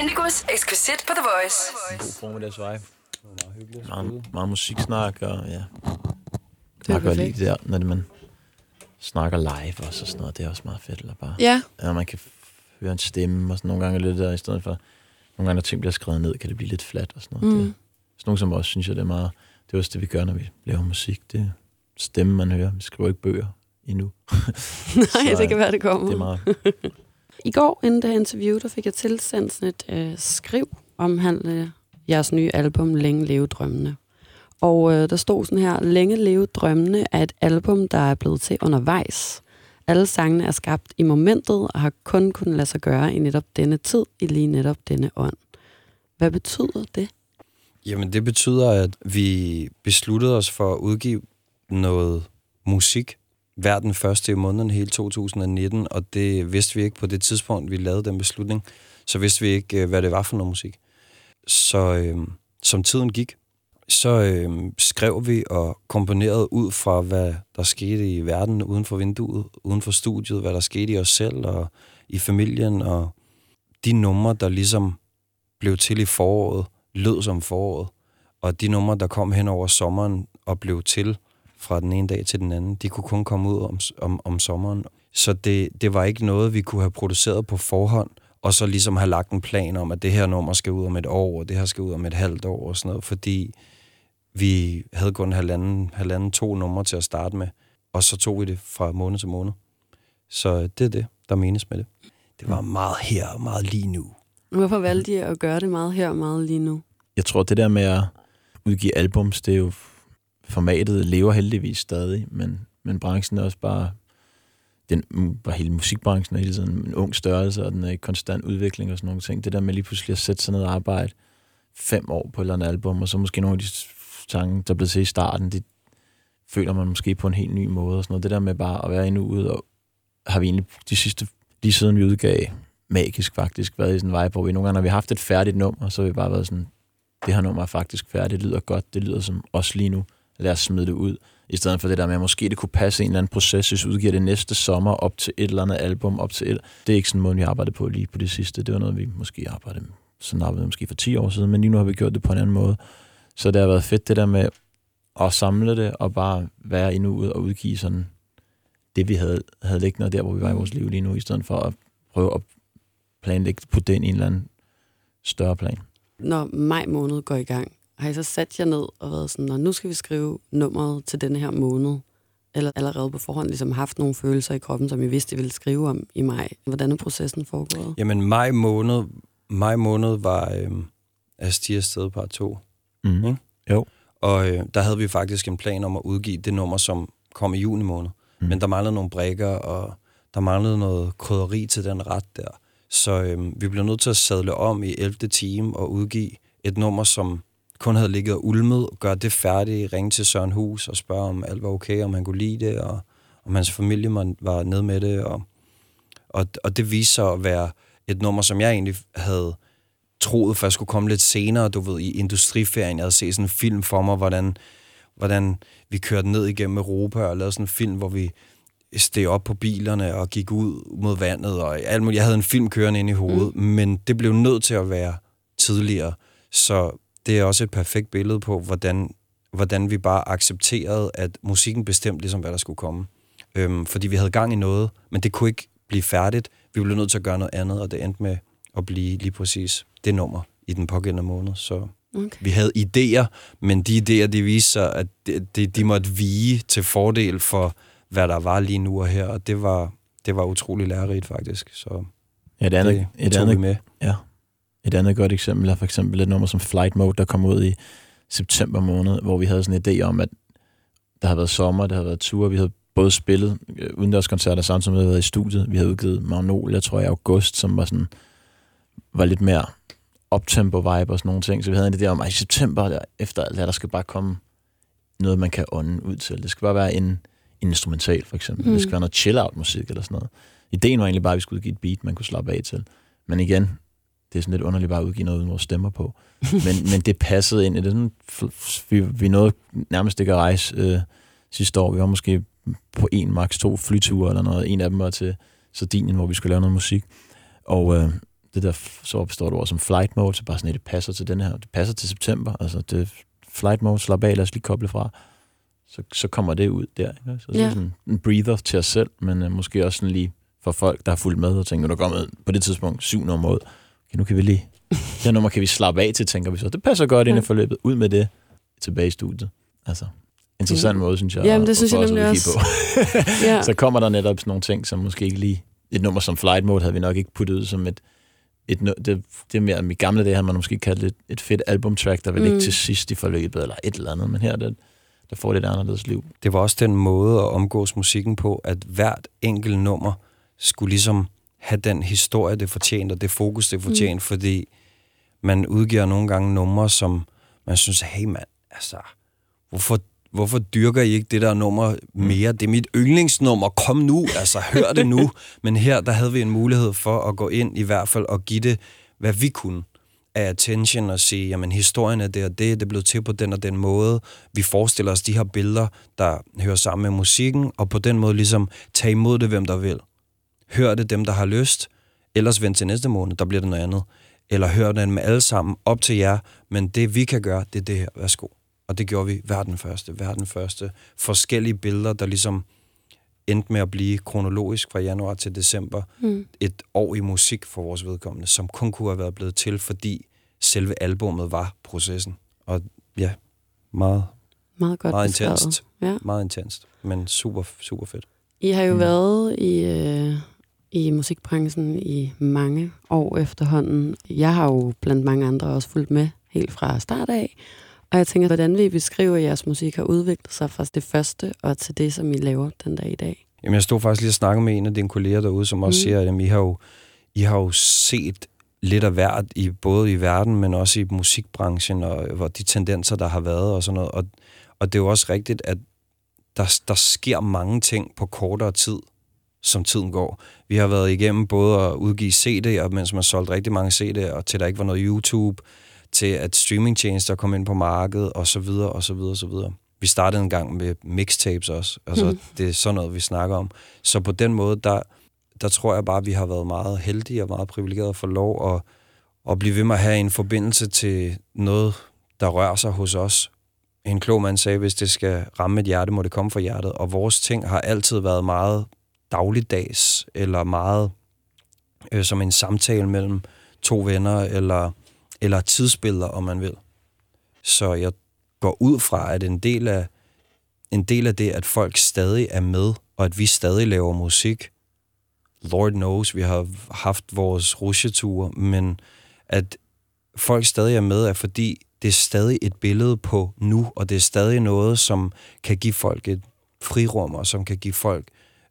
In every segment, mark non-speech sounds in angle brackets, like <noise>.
Indigos eksklusit på The Voice. God. Det var meget Meget, musiksnak, og ja. Det Jeg er godt lide det der, når man snakker live også og sådan noget. Det er også meget fedt. Eller bare, Ja, ja, man kan høre en stemme, og sådan nogle gange lidt der, i stedet for... Nogle gange, når ting bliver skrevet ned, kan det blive lidt fladt og sådan noget. Mm. Mm. Det, sådan nogle som også synes jeg, det er meget... Det er også det, vi gør, når vi laver musik. Det er stemme, man hører. Vi skriver ikke bøger endnu. <laughs> nej, <laughs> Så, det kan være, det kommer. Det er meget... <laughs> I går, inden det her interview, der fik jeg tilsendt sådan et øh, skriv omhandlende øh, jeres nye album, Længe leve drømmene. Og øh, der stod sådan her, Længe leve drømmene er et album, der er blevet til undervejs. Alle sangene er skabt i momentet og har kun kunnet lade sig gøre i netop denne tid, i lige netop denne ånd. Hvad betyder det? Jamen, det betyder, at vi besluttede os for at udgive noget musik hver den første i måneden hele 2019, og det vidste vi ikke på det tidspunkt, vi lavede den beslutning. Så vidste vi ikke, øh, hvad det var for noget musik. Så øh, som tiden gik, så øh, skrev vi og komponerede ud fra, hvad der skete i verden uden for vinduet, uden for studiet, hvad der skete i os selv og i familien, og de numre, der ligesom blev til i foråret, lød som foråret. Og de numre, der kom hen over sommeren og blev til fra den ene dag til den anden, de kunne kun komme ud om, om, om sommeren. Så det, det var ikke noget, vi kunne have produceret på forhånd, og så ligesom have lagt en plan om, at det her nummer skal ud om et år, og det her skal ud om et halvt år og sådan noget, fordi vi havde kun halvanden, halvanden to numre til at starte med, og så tog vi det fra måned til måned. Så det er det, der menes med det. Det var meget her og meget lige nu. Hvorfor valgte I at gøre det meget her og meget lige nu? Jeg tror, det der med at udgive albums, det er jo formatet lever heldigvis stadig, men, men branchen er også bare, den, bare hele musikbranchen er hele tiden en ung størrelse, og den er i konstant udvikling og sådan nogle ting. Det der med lige pludselig at sætte sig ned og arbejde fem år på et eller andet album, og så måske nogle af de sange, der blev til i starten, de føler man måske på en helt ny måde og sådan noget. Det der med bare at være inde ude, og har vi egentlig de sidste, lige siden vi udgav magisk faktisk, været i sådan en vibe, hvor vi nogle gange, når vi har haft et færdigt nummer, så har vi bare været sådan, det her nummer er faktisk færdigt, det lyder godt, det lyder som os lige nu, lad os smide det ud. I stedet for det der med, at måske det kunne passe en eller anden proces, hvis vi udgiver det næste sommer op til et eller andet album, op til et. Det er ikke sådan en måde, vi arbejdede på lige på det sidste. Det var noget, vi måske arbejdede med, sådan arbejdede måske for 10 år siden, men lige nu har vi gjort det på en anden måde. Så det har været fedt det der med at samle det, og bare være i nuet og udgive sådan det, vi havde, havde liggende, og der, hvor vi var i vores liv lige nu, i stedet for at prøve at planlægge på den en eller anden større plan. Når maj måned går i gang, har I så sat jer ned og været sådan, "Nå, nu skal vi skrive nummeret til denne her måned? Eller allerede på forhånd ligesom haft nogle følelser i kroppen, som I vidste, I ville skrive om i maj? Hvordan er processen foregået? Jamen, maj måned, maj måned var øh, at stige afsted par to. Mm. Ikke? Jo. Og øh, der havde vi faktisk en plan om at udgive det nummer, som kom i juni måned. Mm. Men der manglede nogle brækker, og der manglede noget krydderi til den ret der. Så øh, vi blev nødt til at sadle om i 11. time og udgive et nummer, som kun havde ligget og ulmet, gøre det færdigt, ringe til Søren Hus og spørge, om alt var okay, om han kunne lide det, og om hans familie var, nede med det. Og, og, og det viste sig at være et nummer, som jeg egentlig havde troet først skulle komme lidt senere, du ved, i industriferien. Jeg havde set sådan en film for mig, hvordan, hvordan vi kørte ned igennem Europa og lavede sådan en film, hvor vi steg op på bilerne og gik ud mod vandet og alt muligt. Jeg havde en film kørende ind i hovedet, mm. men det blev nødt til at være tidligere. Så det er også et perfekt billede på, hvordan, hvordan vi bare accepterede, at musikken bestemte ligesom, hvad der skulle komme. Øhm, fordi vi havde gang i noget, men det kunne ikke blive færdigt. Vi blev nødt til at gøre noget andet, og det endte med at blive lige præcis det nummer i den pågældende måned. Så Okay. vi havde idéer, men de idéer, de viste sig, at de, de, de måtte vige til fordel for, hvad der var lige nu og her, og det var, det var utrolig lærerigt faktisk. Så Ja, et andet, det, det et tog andet vi med. Ja. Et andet godt eksempel er for eksempel et nummer som Flight Mode, der kom ud i september måned, hvor vi havde sådan en idé om, at der havde været sommer, der havde været ture, vi havde både spillet øh, udendørskoncerter, samtidig med at vi havde været i studiet. Vi havde udgivet Magnolia, tror jeg, i august, som var sådan, var lidt mere optempo vibe og sådan nogle ting. Så vi havde en idé om, at i september, der, efter alt det her, der skal bare komme noget, man kan ånde ud til. Det skal bare være en, en instrumental, for eksempel. Mm. Det skal være noget chill-out musik eller sådan noget. Ideen var egentlig bare, at vi skulle udgive et beat, man kunne slappe af til. Men igen, det er sådan lidt underligt bare at udgive noget uden vores stemmer på. men, men det passede ind i det. Sådan, vi, vi nåede nærmest ikke at rejse øh, sidste år. Vi var måske på en, max to flyture eller noget. En af dem var til Sardinien, hvor vi skulle lave noget musik. Og øh, det der, så opstår det ord som flight mode, så bare sådan, at det passer til den her, det passer til september, altså det flight mode, slap af, lad os lige koble fra, så, så kommer det ud der. Ikke? Så, ja. så sådan en breather til os selv, men uh, måske også sådan lige for folk, der har fulgt med og tænkt, nu der kommet på det tidspunkt syv nummer ud, nu kan vi lige, det nummer kan vi slappe af til, tænker vi så. Det passer godt ind i forløbet, ud med det, tilbage i studiet. Altså, interessant måde, synes jeg. Jamen, det synes jeg nemlig også. På. <laughs> <laughs> ja. Så kommer der netop sådan nogle ting, som måske ikke lige... Et nummer som Flight Mode havde vi nok ikke puttet ud som et... et det, det er mere, i gamle dage har man måske kaldt et, et fedt albumtrack, der vil ligge mm. til sidst i forløbet, eller et eller andet, men her det, der får det et anderledes liv. Det var også den måde at omgås musikken på, at hvert enkelt nummer skulle ligesom have den historie, det fortjente, og det fokus, det fortjente, mm. fordi man udgiver nogle gange numre, som man synes, hey mand, altså, hvorfor hvorfor dyrker I ikke det der nummer mere? Det er mit yndlingsnummer, kom nu, altså hør det nu. <laughs> Men her, der havde vi en mulighed for at gå ind i hvert fald og give det, hvad vi kunne af attention og sige, jamen historien er det og det, det er blevet til på den og den måde. Vi forestiller os de her billeder, der hører sammen med musikken, og på den måde ligesom tage imod det, hvem der vil. Hør det dem, der har lyst, ellers vent til næste måned, der bliver det noget andet. Eller hør den med alle sammen op til jer, men det vi kan gøre, det er det her. Værsgo. Og det gjorde vi hver den første, hver den første. Forskellige billeder, der ligesom endte med at blive kronologisk fra januar til december. Mm. Et år i musik for vores vedkommende, som kun kunne have været blevet til, fordi selve albummet var processen. Og ja, meget, meget, godt meget intenst. Ja. Meget intenst, men super, super fedt. I har jo mm. været i, øh, i musikbranchen i mange år efterhånden. Jeg har jo blandt mange andre også fulgt med helt fra start af, og jeg tænker, hvordan vil I beskrive, at jeres musik har udviklet sig fra det første og til det, som I laver den dag i dag? Jamen, jeg stod faktisk lige og snakkede med en af dine kolleger derude, som også mm. siger, at jamen, I, har jo, I har jo set lidt af hvert, i, både i verden, men også i musikbranchen, og hvor de tendenser, der har været og sådan noget. Og, og det er jo også rigtigt, at der, der sker mange ting på kortere tid, som tiden går. Vi har været igennem både at udgive CD'er, mens man solgte rigtig mange CD'er, og til der ikke var noget YouTube, til at streamingtjenester kom ind på markedet, og så videre, og så videre, og så videre. Vi startede en gang med mixtapes også. Altså, mm. det er sådan noget, vi snakker om. Så på den måde, der, der tror jeg bare, at vi har været meget heldige og meget privilegerede for lov at, at blive ved med at have en forbindelse til noget, der rører sig hos os. En klog mand sagde, hvis det skal ramme et hjerte, må det komme fra hjertet. Og vores ting har altid været meget dagligdags, eller meget øh, som en samtale mellem to venner, eller eller tidsbilleder, om man vil. Så jeg går ud fra, at en del af, en del af det, at folk stadig er med, og at vi stadig laver musik, Lord knows, vi har haft vores rusjeture, men at folk stadig er med, er fordi det er stadig et billede på nu, og det er stadig noget, som kan give folk et frirum, og som kan give folk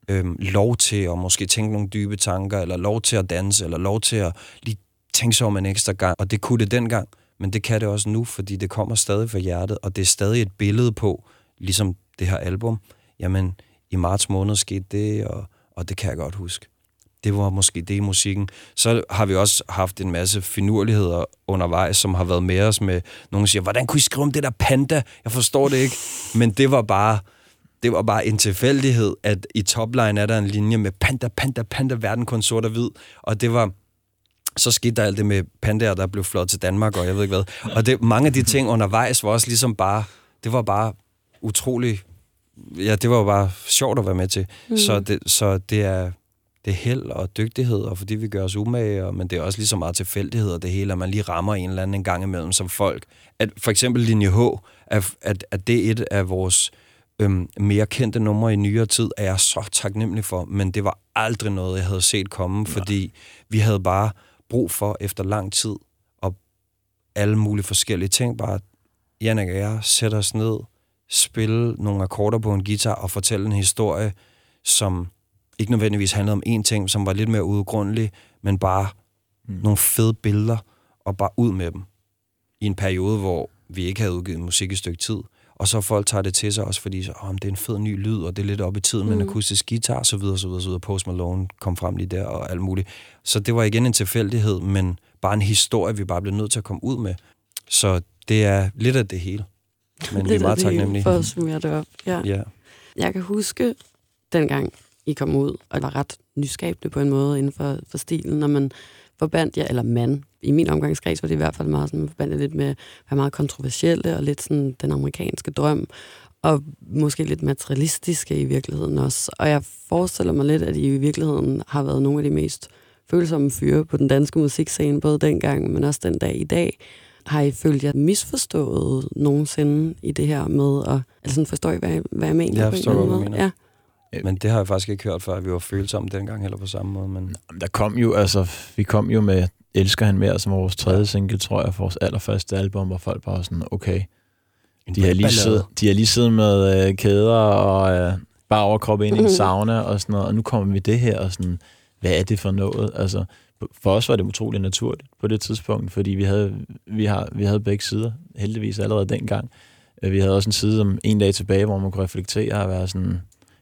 øhm, lov til at måske tænke nogle dybe tanker, eller lov til at danse, eller lov til at lige tænke sig om en ekstra gang. Og det kunne det dengang, men det kan det også nu, fordi det kommer stadig fra hjertet, og det er stadig et billede på, ligesom det her album. Jamen, i marts måned skete det, og, og det kan jeg godt huske. Det var måske det i musikken. Så har vi også haft en masse finurligheder undervejs, som har været med os med, nogen siger, hvordan kunne I skrive om det der panda? Jeg forstår det ikke. Men det var bare, det var bare en tilfældighed, at i topline er der en linje med panda, panda, panda, verden kun sort og hvid. Og det var, så skete der alt det med pandaer, der blev flot til Danmark, og jeg ved ikke hvad. Og det, mange af de ting undervejs var også ligesom bare, det var bare utrolig, ja, det var bare sjovt at være med til. Mm. Så, det, så det er, det er held og dygtighed, og fordi vi gør os umage, og, men det er også lige så meget tilfældighed, og det hele, at man lige rammer en eller anden en gang imellem som folk. At for eksempel linje H, at, at, at det er et af vores øhm, mere kendte numre i nyere tid, er jeg så taknemmelig for, men det var aldrig noget, jeg havde set komme, Nej. fordi vi havde bare brug for efter lang tid, og alle mulige forskellige ting. Bare, Jannik og jeg sætter os ned, spille nogle akkorder på en guitar og fortælle en historie, som ikke nødvendigvis handlede om én ting, som var lidt mere udgrundelig, men bare mm. nogle fede billeder, og bare ud med dem. I en periode, hvor vi ikke havde udgivet musik i et stykke tid. Og så folk tager det til sig også, fordi så, oh, det er en fed ny lyd, og det er lidt op i tiden med mm. en akustisk guitar, så videre, så videre, så videre. Post Malone kom frem lige der, og alt muligt. Så det var igen en tilfældighed, men bare en historie, vi bare blev nødt til at komme ud med. Så det er lidt af det hele. Men vi er meget taknemmelige. For at summere det op. Ja. ja. Jeg kan huske, dengang I kom ud, og var ret nyskabende på en måde inden for, for stilen, når man forbandt jeg, eller man, i min omgangskreds var det i hvert fald meget sådan, forbandt jeg lidt med at være meget kontroversielle og lidt sådan den amerikanske drøm, og måske lidt materialistiske i virkeligheden også. Og jeg forestiller mig lidt, at I i virkeligheden har været nogle af de mest følsomme fyre på den danske musikscene, både dengang, men også den dag i dag. Har I følt jer misforstået nogensinde i det her med at... Altså sådan, forstår I, hvad, hvad jeg mener? Jeg forstår hvad du Ja. Men det har jeg faktisk ikke hørt før, at vi var følsomme dengang heller på samme måde. Men Der kom jo, altså, vi kom jo med Elsker han mere som vores tredje single, tror jeg, for vores allerførste album, hvor folk bare var sådan, okay, de har lige siddet, de har lige siddet med øh, kæder og øh, bare overkrop ind i en sauna og sådan noget, og nu kommer vi det her, og sådan, hvad er det for noget? Altså, for os var det utroligt naturligt på det tidspunkt, fordi vi havde, vi har, vi havde begge sider, heldigvis allerede dengang. Øh, Vi havde også en side om en dag tilbage, hvor man kunne reflektere og være sådan,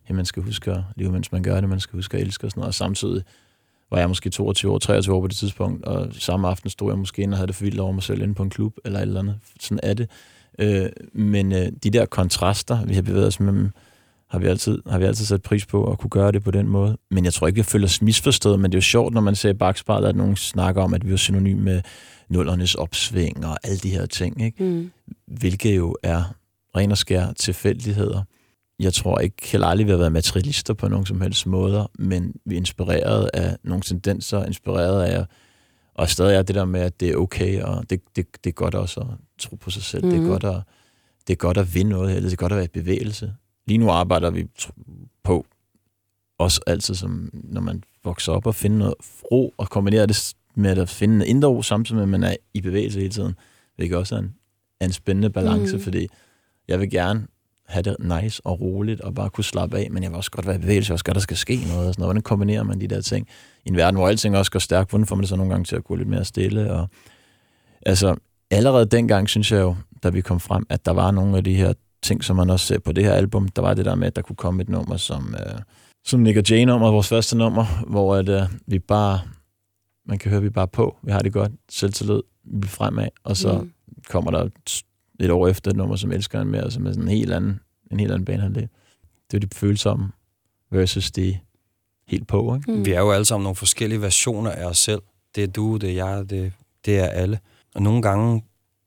ja, man skal huske at leve, mens man gør det, man skal huske at elske og sådan noget, og samtidig var jeg måske 22 år, 23 år på det tidspunkt, og samme aften stod jeg måske inde og havde det for vildt over mig selv inde på en klub, eller et eller andet. Sådan er det. Øh, men øh, de der kontraster, vi har bevæget os mellem, har vi, altid, har vi altid sat pris på at kunne gøre det på den måde. Men jeg tror ikke, vi føler os misforstået, men det er jo sjovt, når man ser i bagspejlet, at nogen snakker om, at vi er synonym med nullernes opsving og alle de her ting, ikke? Mm. hvilket jo er ren og skær tilfældigheder. Jeg tror ikke heller aldrig, vi har været materialister på nogen som helst måder, men vi er inspireret af nogle tendenser, inspireret af, og stadig er det der med, at det er okay, og det, det, det er godt også at tro på sig selv. Mm. Det, er Mhm. godt at, det er godt at vinde noget, eller det er godt at være i bevægelse. Lige nu arbejder vi på, også altid som, når man vokser op og finde noget ro, og kombinere det med at finde noget indre ro, samtidig med, at man er i bevægelse hele tiden, hvilket også er en, er en spændende balance, mm. fordi jeg vil gerne have det nice og roligt, og bare kunne slappe af, men jeg vil også godt være i bevægelse, jeg vil også godt, der skal ske noget, og sådan noget. Hvordan kombinerer man de der ting? I en verden, hvor alting også går stærkt, hvordan får man det så nogle gange til at gå lidt mere stille? Og, altså, allerede dengang synes jeg jo, da vi kom frem, at der var nogle af de her ting, som man også ser på det her album, der var det der med, at der kunne komme et nummer som, øh, som Nick og Jane nummer, vores første nummer, hvor at, øh, vi bare, man kan høre, at vi er bare på, vi har det godt, selvtillid, vi er fremad, og så Mm. kommer der et, et år efter et nummer, som elsker en mere, som er sådan en helt anden, en helt anden banehalvdel. Det er de følsomme versus de helt på, ikke? Mm. vi er jo alle sammen nogle forskellige versioner af os selv. Det er du, det er jeg, det, det er alle. Og nogle gange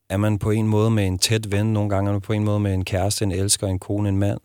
er man på en måde med en tæt ven, nogle gange er man på en måde med en kæreste, en elsker, en kone, en mand,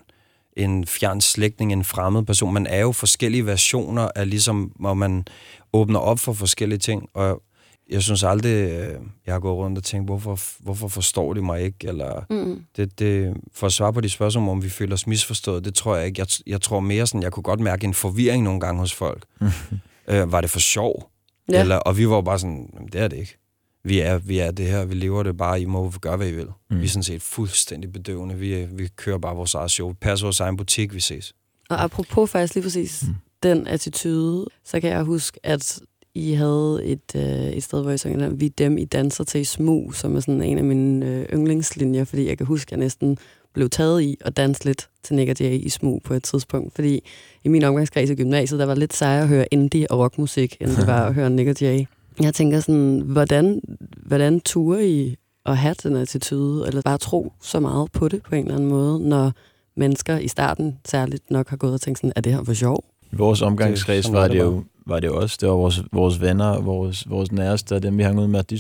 en fjern slægtning, en fremmed person. Man er jo forskellige versioner af ligesom, hvor man åbner op for forskellige ting, og jeg synes aldrig, øh, jeg har gået rundt og tænkt, hvorfor, hvorfor forstår de mig ikke, eller Mm. det, det, for at svare på de spørgsmål, om vi føler os misforstået, det tror jeg ikke. Jeg, jeg tror mere sådan, jeg kunne godt mærke en forvirring nogle gange hos folk. <laughs> øh, var det for sjov? Ja. Eller, og vi var bare sådan, "Jamen, det er det ikke. Vi er, vi er det her, vi lever det bare, I må gøre, hvad I vil. Mm. Vi er sådan set fuldstændig bedøvende. Vi, er- vi kører bare vores eget show. Vi passer vores egen butik, vi ses. Og apropos faktisk lige præcis mm. den attitude, så kan jeg huske, at I havde et, øh, et sted, hvor I sang, vi dem, I danser til i smug, som er sådan en af mine øh, yndlingslinjer, fordi jeg kan huske, at jeg næsten blev taget i at danse lidt til Nick Jay i smug på et tidspunkt, fordi i min omgangskreds i gymnasiet, der var lidt sejere at høre indie og rockmusik, end det var at høre Nick Jay. Jeg tænker sådan, hvordan, hvordan turer I at have den attitude, eller bare tro så meget på det på en eller anden måde, når mennesker i starten særligt nok har gået og tænkt sådan, er det her for sjov? I vores omgangskreds var det jo, var det også, det var vores, vores venner, vores, vores næreste, og dem vi hang ud med, de,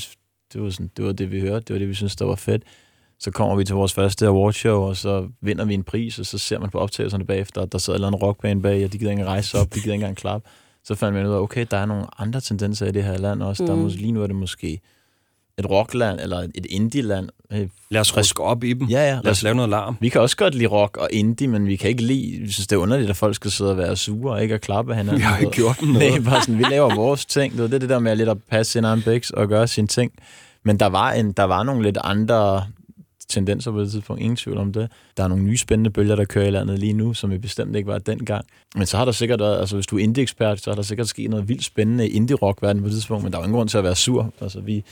det, var sådan, det var det, vi hørte, det var det, vi synes der var fedt. Så kommer vi til vores første awardshow, og så vinder vi en pris, og så ser man på optagelserne bagefter, at der sidder en rockband bag, og de gider ikke rejse op, de gider ikke engang klappe. Så fandt man ud af, okay, der er nogle andre tendenser i det her land også. Mm. Der måske, lige nu er det måske et rockland, eller et indie-land. Øh, Lad os ryske op i dem. Ja, ja. Lad os lave noget larm. Vi kan også godt lide rock og indie, men vi kan ikke lide, vi synes, det er underligt, at folk skal sidde og være sure og ikke at klappe hinanden. Vi har ikke gjort dem <laughs> Nej, noget. bare sådan, vi laver vores ting. Det er det der med lidt at passe sin egen bæks og gøre sine ting. Men der var, en, der var nogle lidt andre tendenser på det tidspunkt. Ingen tvivl om det. Der er nogle nye spændende bølger, der kører i landet lige nu, som vi bestemt ikke var dengang. Men så har der sikkert været, altså hvis du er indie-ekspert, så har der sikkert sket noget vildt spændende i indie-rock-verden på det tidspunkt, men der var ingen grund til at være sur. Altså vi,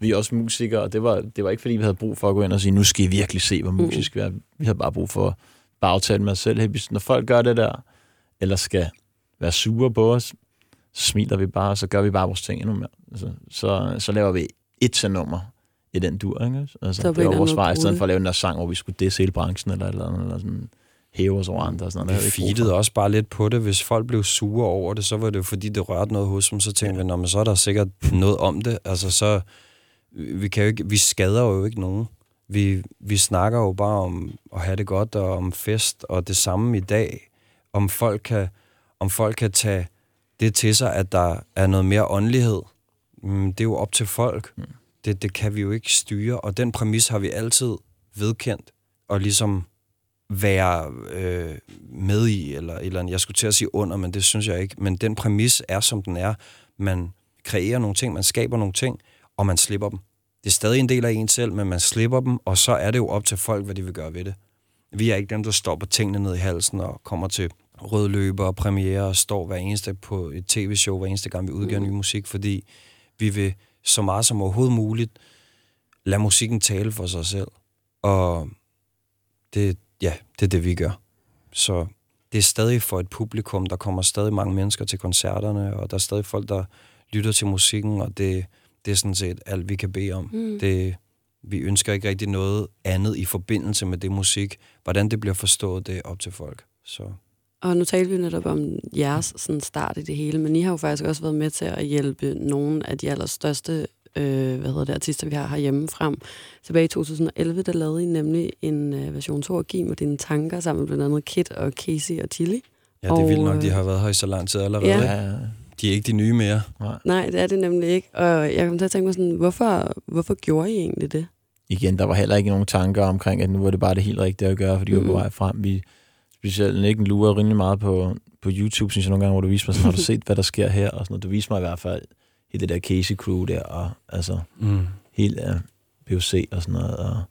vi er også musikere, og det var, det var ikke fordi, vi havde brug for at gå ind og sige, nu skal I virkelig se, hvor musisk vi er. Vi havde bare brug for at bare aftale med os selv. Hey, hvis- når folk gør det der, eller skal være sure på os, så smiler vi bare, og så gør vi bare vores ting endnu mere. Altså, så, så laver vi et til nummer i den dur, ikke? Altså, Så det var eller vores vej, i stedet for at lave den der sang, hvor vi skulle disse hele branchen, eller, eller, andet, eller sådan hæve os over andre og sådan noget. Vi feedede også bare lidt på det. Hvis folk blev sure over det, så var det jo fordi, det rørte noget hos dem. Så tænkte vi, "Nå, men så er der sikkert noget om det. Altså, så, vi, kan jo ikke, vi skader jo ikke nogen. Vi, vi snakker jo bare om at have det godt og om fest, og det samme i dag. Om folk kan, om folk kan tage det til sig, at der er noget mere åndelighed. Mm, Det er jo op til folk. Mm. Det, det kan vi jo ikke styre, og den præmis har vi altid vedkendt, og ligesom være øh, med i, eller, eller jeg skulle til at sige under, men det synes jeg ikke. Men den præmis er, som den er. Man kreerer nogle ting, man skaber nogle ting, og man slipper dem. Det er stadig en del af en selv, men man slipper dem, og så er det jo op til folk, hvad de vil gøre ved det. Vi er ikke dem, der stopper tingene ned i halsen og kommer til røde løber og premiere og står hver eneste på et tv-show, hver eneste gang vi udgiver ny musik, fordi vi vil så meget som overhovedet muligt lade musikken tale for sig selv. Og det, ja, det er det, vi gør. Så det er stadig for et publikum. Der kommer stadig mange mennesker til koncerterne, og der er stadig folk, der lytter til musikken, og det, det er sådan set alt, vi kan bede om. Mm. Det, vi ønsker ikke rigtig noget andet i forbindelse med det musik. Hvordan det bliver forstået, det er op til folk. Så Og nu talte vi netop om jeres sådan start i det hele, men I har jo faktisk også været med til at hjælpe nogle af de allerstørste øh, hvad hedder det, artister, vi har herhjemme frem. Tilbage i 2011, der lavede I nemlig en øh, version 2 af Giv mig dine tanker, sammen med blandt andet Kit og Casey og Chili. ja, det er Og, vildt nok, de øh, har været her i så lang tid allerede. Ja. De er ikke de nye mere. nej. Nej, det er det nemlig ikke. Og jeg kom til at tænke mig sådan, hvorfor, hvorfor gjorde I egentlig det? igen, der var heller ikke nogen tanker omkring, at nu var det bare det helt rigtige at gøre, fordi vi var på Mhm. vej frem. Vi, specielt Nick lurer rimelig meget på, på YouTube, synes jeg nogle gange, hvor du viser mig sådan, har du <laughs> set, hvad der sker her? Og sådan noget. Du viser mig i hvert fald hele det der Casey crew der, og altså Mm. helt uh, BOC og sådan noget, og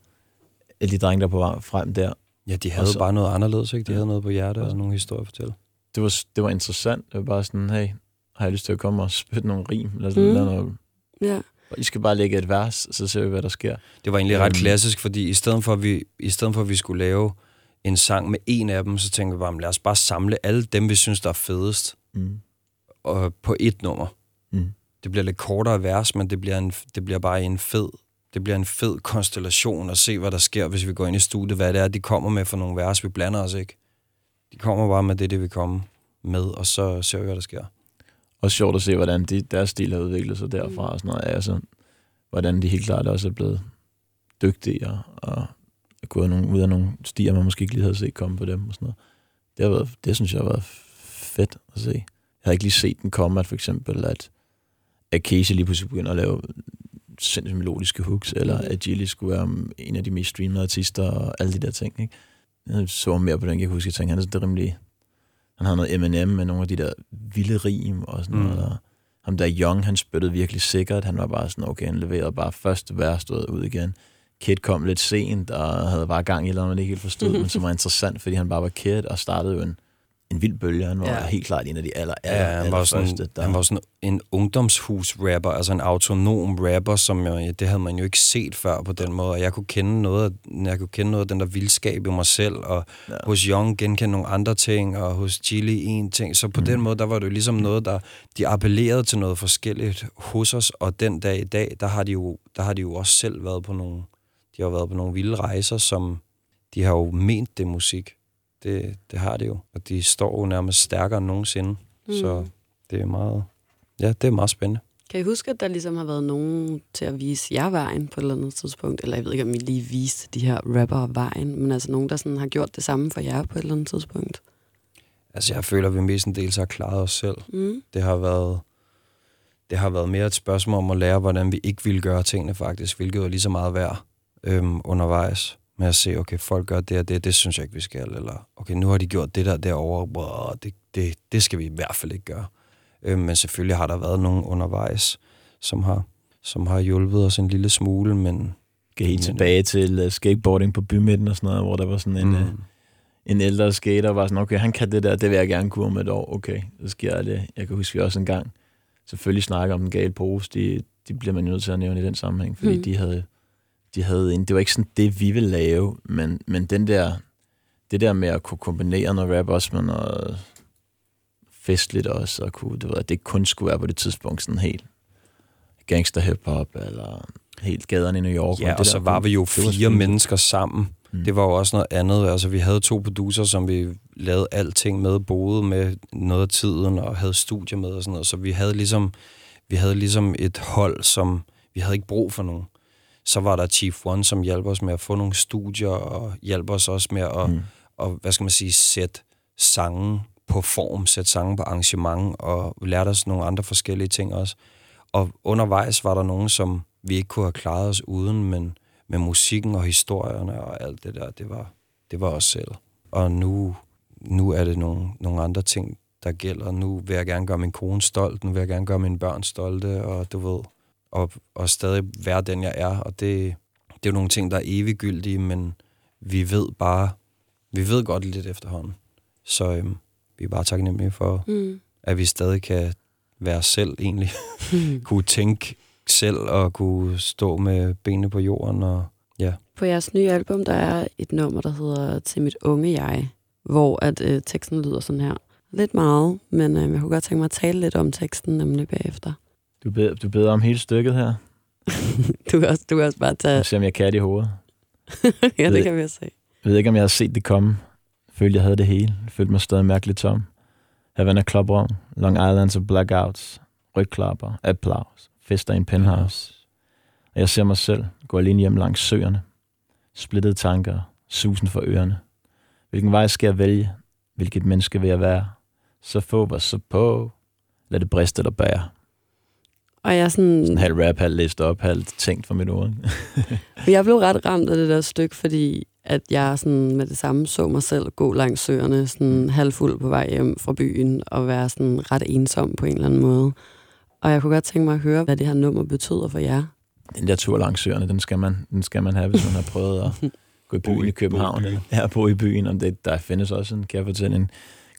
alle de drenge, der er på vej frem der. Ja, de havde så- bare noget anderledes, ikke? De Ja. havde noget på hjertet Og- og nogle historier at fortælle. Det var, det var interessant. Det var bare sådan, hey, har jeg lyst til at komme og spytte nogle rim? Eller sådan mm. noget. Ja. I skal bare lægge et vers, så ser vi, hvad der sker. Det var egentlig ret Øhm. klassisk, fordi i stedet, for, at vi, i stedet for, at vi skulle lave en sang med en af dem, så tænkte vi bare, "Men lad os bare samle alle dem, vi synes, der er fedest, Mm. og på et nummer. Mm. Det bliver lidt kortere vers, men det bliver, en, det bliver bare en fed det bliver en fed konstellation at se, hvad der sker, hvis vi går ind i studiet, hvad det er, de kommer med for nogle vers. Vi blander os ikke. De kommer bare med det, det vi kommer med, og så ser vi, hvad der sker. Også sjovt at se, hvordan de, deres stil har udviklet sig derfra og sådan noget. Altså, hvordan de helt klart også er blevet dygtigere og er gået nogle, ud af nogle stier, man måske ikke lige havde set komme på dem og sådan noget. Det, har været, det synes jeg har været fedt at se. Jeg har ikke lige set den komme, at for eksempel, at, Casey lige pludselig begynder at lave sindssygt melodiske hooks, eller Mhm. at Gilly skulle være en af de mest streamede artister, og alle de der ting, ikke? Jeg så mere på den, jeg kan huske, jeg tænkte, han er sådan rimelig... Han har noget Eminem med nogle af de der vilde rim og sådan Mm. noget. Og ham der Young, han spyttede virkelig sikkert. Han var bare sådan, okay, han leverede bare første vers, ud igen. Kid kom lidt sent og havde bare gang i noget, man ikke helt forstod, men som var <laughs> interessant, fordi han bare var Kid og startede jo en, en vild bølge. Han var Ja. helt klart en af de aller, aller, Ja, han var, sådan, første, der... han var sådan en ungdomshus-rapper, altså en autonom rapper, som jo, det havde man jo ikke set før på den måde. Og jeg kunne kende noget, af- jeg kunne kende noget af den der vildskab i mig selv, og ja. hos Young genkende nogle andre ting, og hos Chili en ting. Så på mm. den måde, der var det jo ligesom noget, der de appellerede til noget forskelligt hos os, og den dag i dag, der har de jo, der har de jo også selv været på nogle, de har været på nogle vilde rejser, som de har jo ment det musik. Det, det har de jo, og de står jo nærmest stærkere end nogensinde. Mm. Så det er meget, ja, det er meget spændende. Kan I huske, at der ligesom har været nogen til at vise jer vejen på et eller andet tidspunkt? Eller jeg ved ikke, om I lige viste de her rapper vejen, men altså nogen, der sådan har gjort det samme for jer på et eller andet tidspunkt? Altså, jeg føler, at vi mestendels har klaret os selv. Mm. Det har været, det har været mere et spørgsmål om at lære, hvordan vi ikke ville gøre tingene faktisk, hvilket var lige så meget værd øhm, undervejs. Med at se, okay, folk gør det og det, det synes jeg ikke, vi skal. Eller, okay, nu har de gjort det der derovre, brrr, det, det, det skal vi i hvert fald ikke gøre. Øhm, men selvfølgelig har der været nogen undervejs, som har, som har hjulpet os en lille smule, men... Skal helt tilbage til uh, skateboarding på bymidten og sådan noget, hvor der var sådan en, mm. uh, en ældre skater, var sådan, okay, han kan det der, det vil jeg gerne kunne om et år, okay, så sker det. Jeg kan huske, vi også en gang selvfølgelig snakke om den gale pose, de, de bliver man jo nødt til at nævne i den sammenhæng, fordi mm. de havde, de havde en, det var ikke sådan det, vi ville lave, men, men den der, det der med at kunne kombinere noget rap også med noget festligt også, og kunne, det, ved, at det kun skulle være på det tidspunkt sådan helt gangster hip-hop, eller helt gaderne i New York. Ja, det og så der, var vi jo var fire sgu- mennesker sammen, Mm. Det var jo også noget andet. Altså, vi havde to producer, som vi lavede alting med, boede med noget af tiden og havde studier med og sådan noget. Så vi havde ligesom, vi havde ligesom et hold, som vi havde ikke brug for nogen. Så var der Chief One, som hjalp os med at få nogle studier og hjalp os også med at, mm. og, hvad skal man sige, sætte sange på form, sætte sange på arrangement og lærte os nogle andre forskellige ting også. Og undervejs var der nogen, som vi ikke kunne have klaret os uden, men med musikken og historierne og alt det der, det var, det var os selv. Og nu, nu er det nogle, nogle andre ting, der gælder. Nu vil jeg gerne gøre min kone stolt, nu vil jeg gerne gøre mine børn stolte, og du ved, og, og stadig være den, jeg er. Og det, det er jo nogle ting, der er eviggyldige, men vi ved bare, vi ved godt lidt efterhånden. Så øhm, vi er bare taknemmelige for, Mm. at vi stadig kan være selv egentlig. <laughs> kunne tænke selv og kunne stå med benene på jorden. Og, ja. På jeres nye album, der er et nummer, der hedder Til mit unge jeg, hvor at øh, teksten lyder sådan her. Lidt meget, men øh, jeg kunne godt tænke mig at tale lidt om teksten nemlig bagefter. Du beder, du beder om hele stykket her. <laughs> Du kan også, du kan også bare tage... Ser, om jeg kan det i hovedet. <laughs> ja, det kan vi også se. Jeg ved ikke, om jeg har set det komme. Jeg følte, jeg havde det hele. Jeg følte mig stadig mærkeligt tom. Havana Club Rum, Long Islands og Blackouts, rygklapper, applaus, fester i en penthouse. Og jeg ser mig selv gå alene hjem langs søerne. Splittede tanker, susen for ørerne. Hvilken vej skal jeg vælge? Hvilket menneske vil jeg være? Så få var så på. Lad det briste eller bære. Og jeg, sådan, Sådan halv rap, halv læst op, halv tænkt for mit ord. <laughs> jeg blev ret ramt af det der stykke, fordi at jeg sådan med det samme så mig selv gå langs søerne, sådan halvfuld på vej hjem fra byen, og være sådan ret ensom på en eller anden måde. Og jeg kunne godt tænke mig at høre, hvad det her nummer betyder for jer. Den der tur langs søerne, den skal man, den skal man have, hvis man har prøvet at <laughs> gå i byen i København. Eller, ja, bo i byen. Om det, der findes også en, kan jeg fortælle, en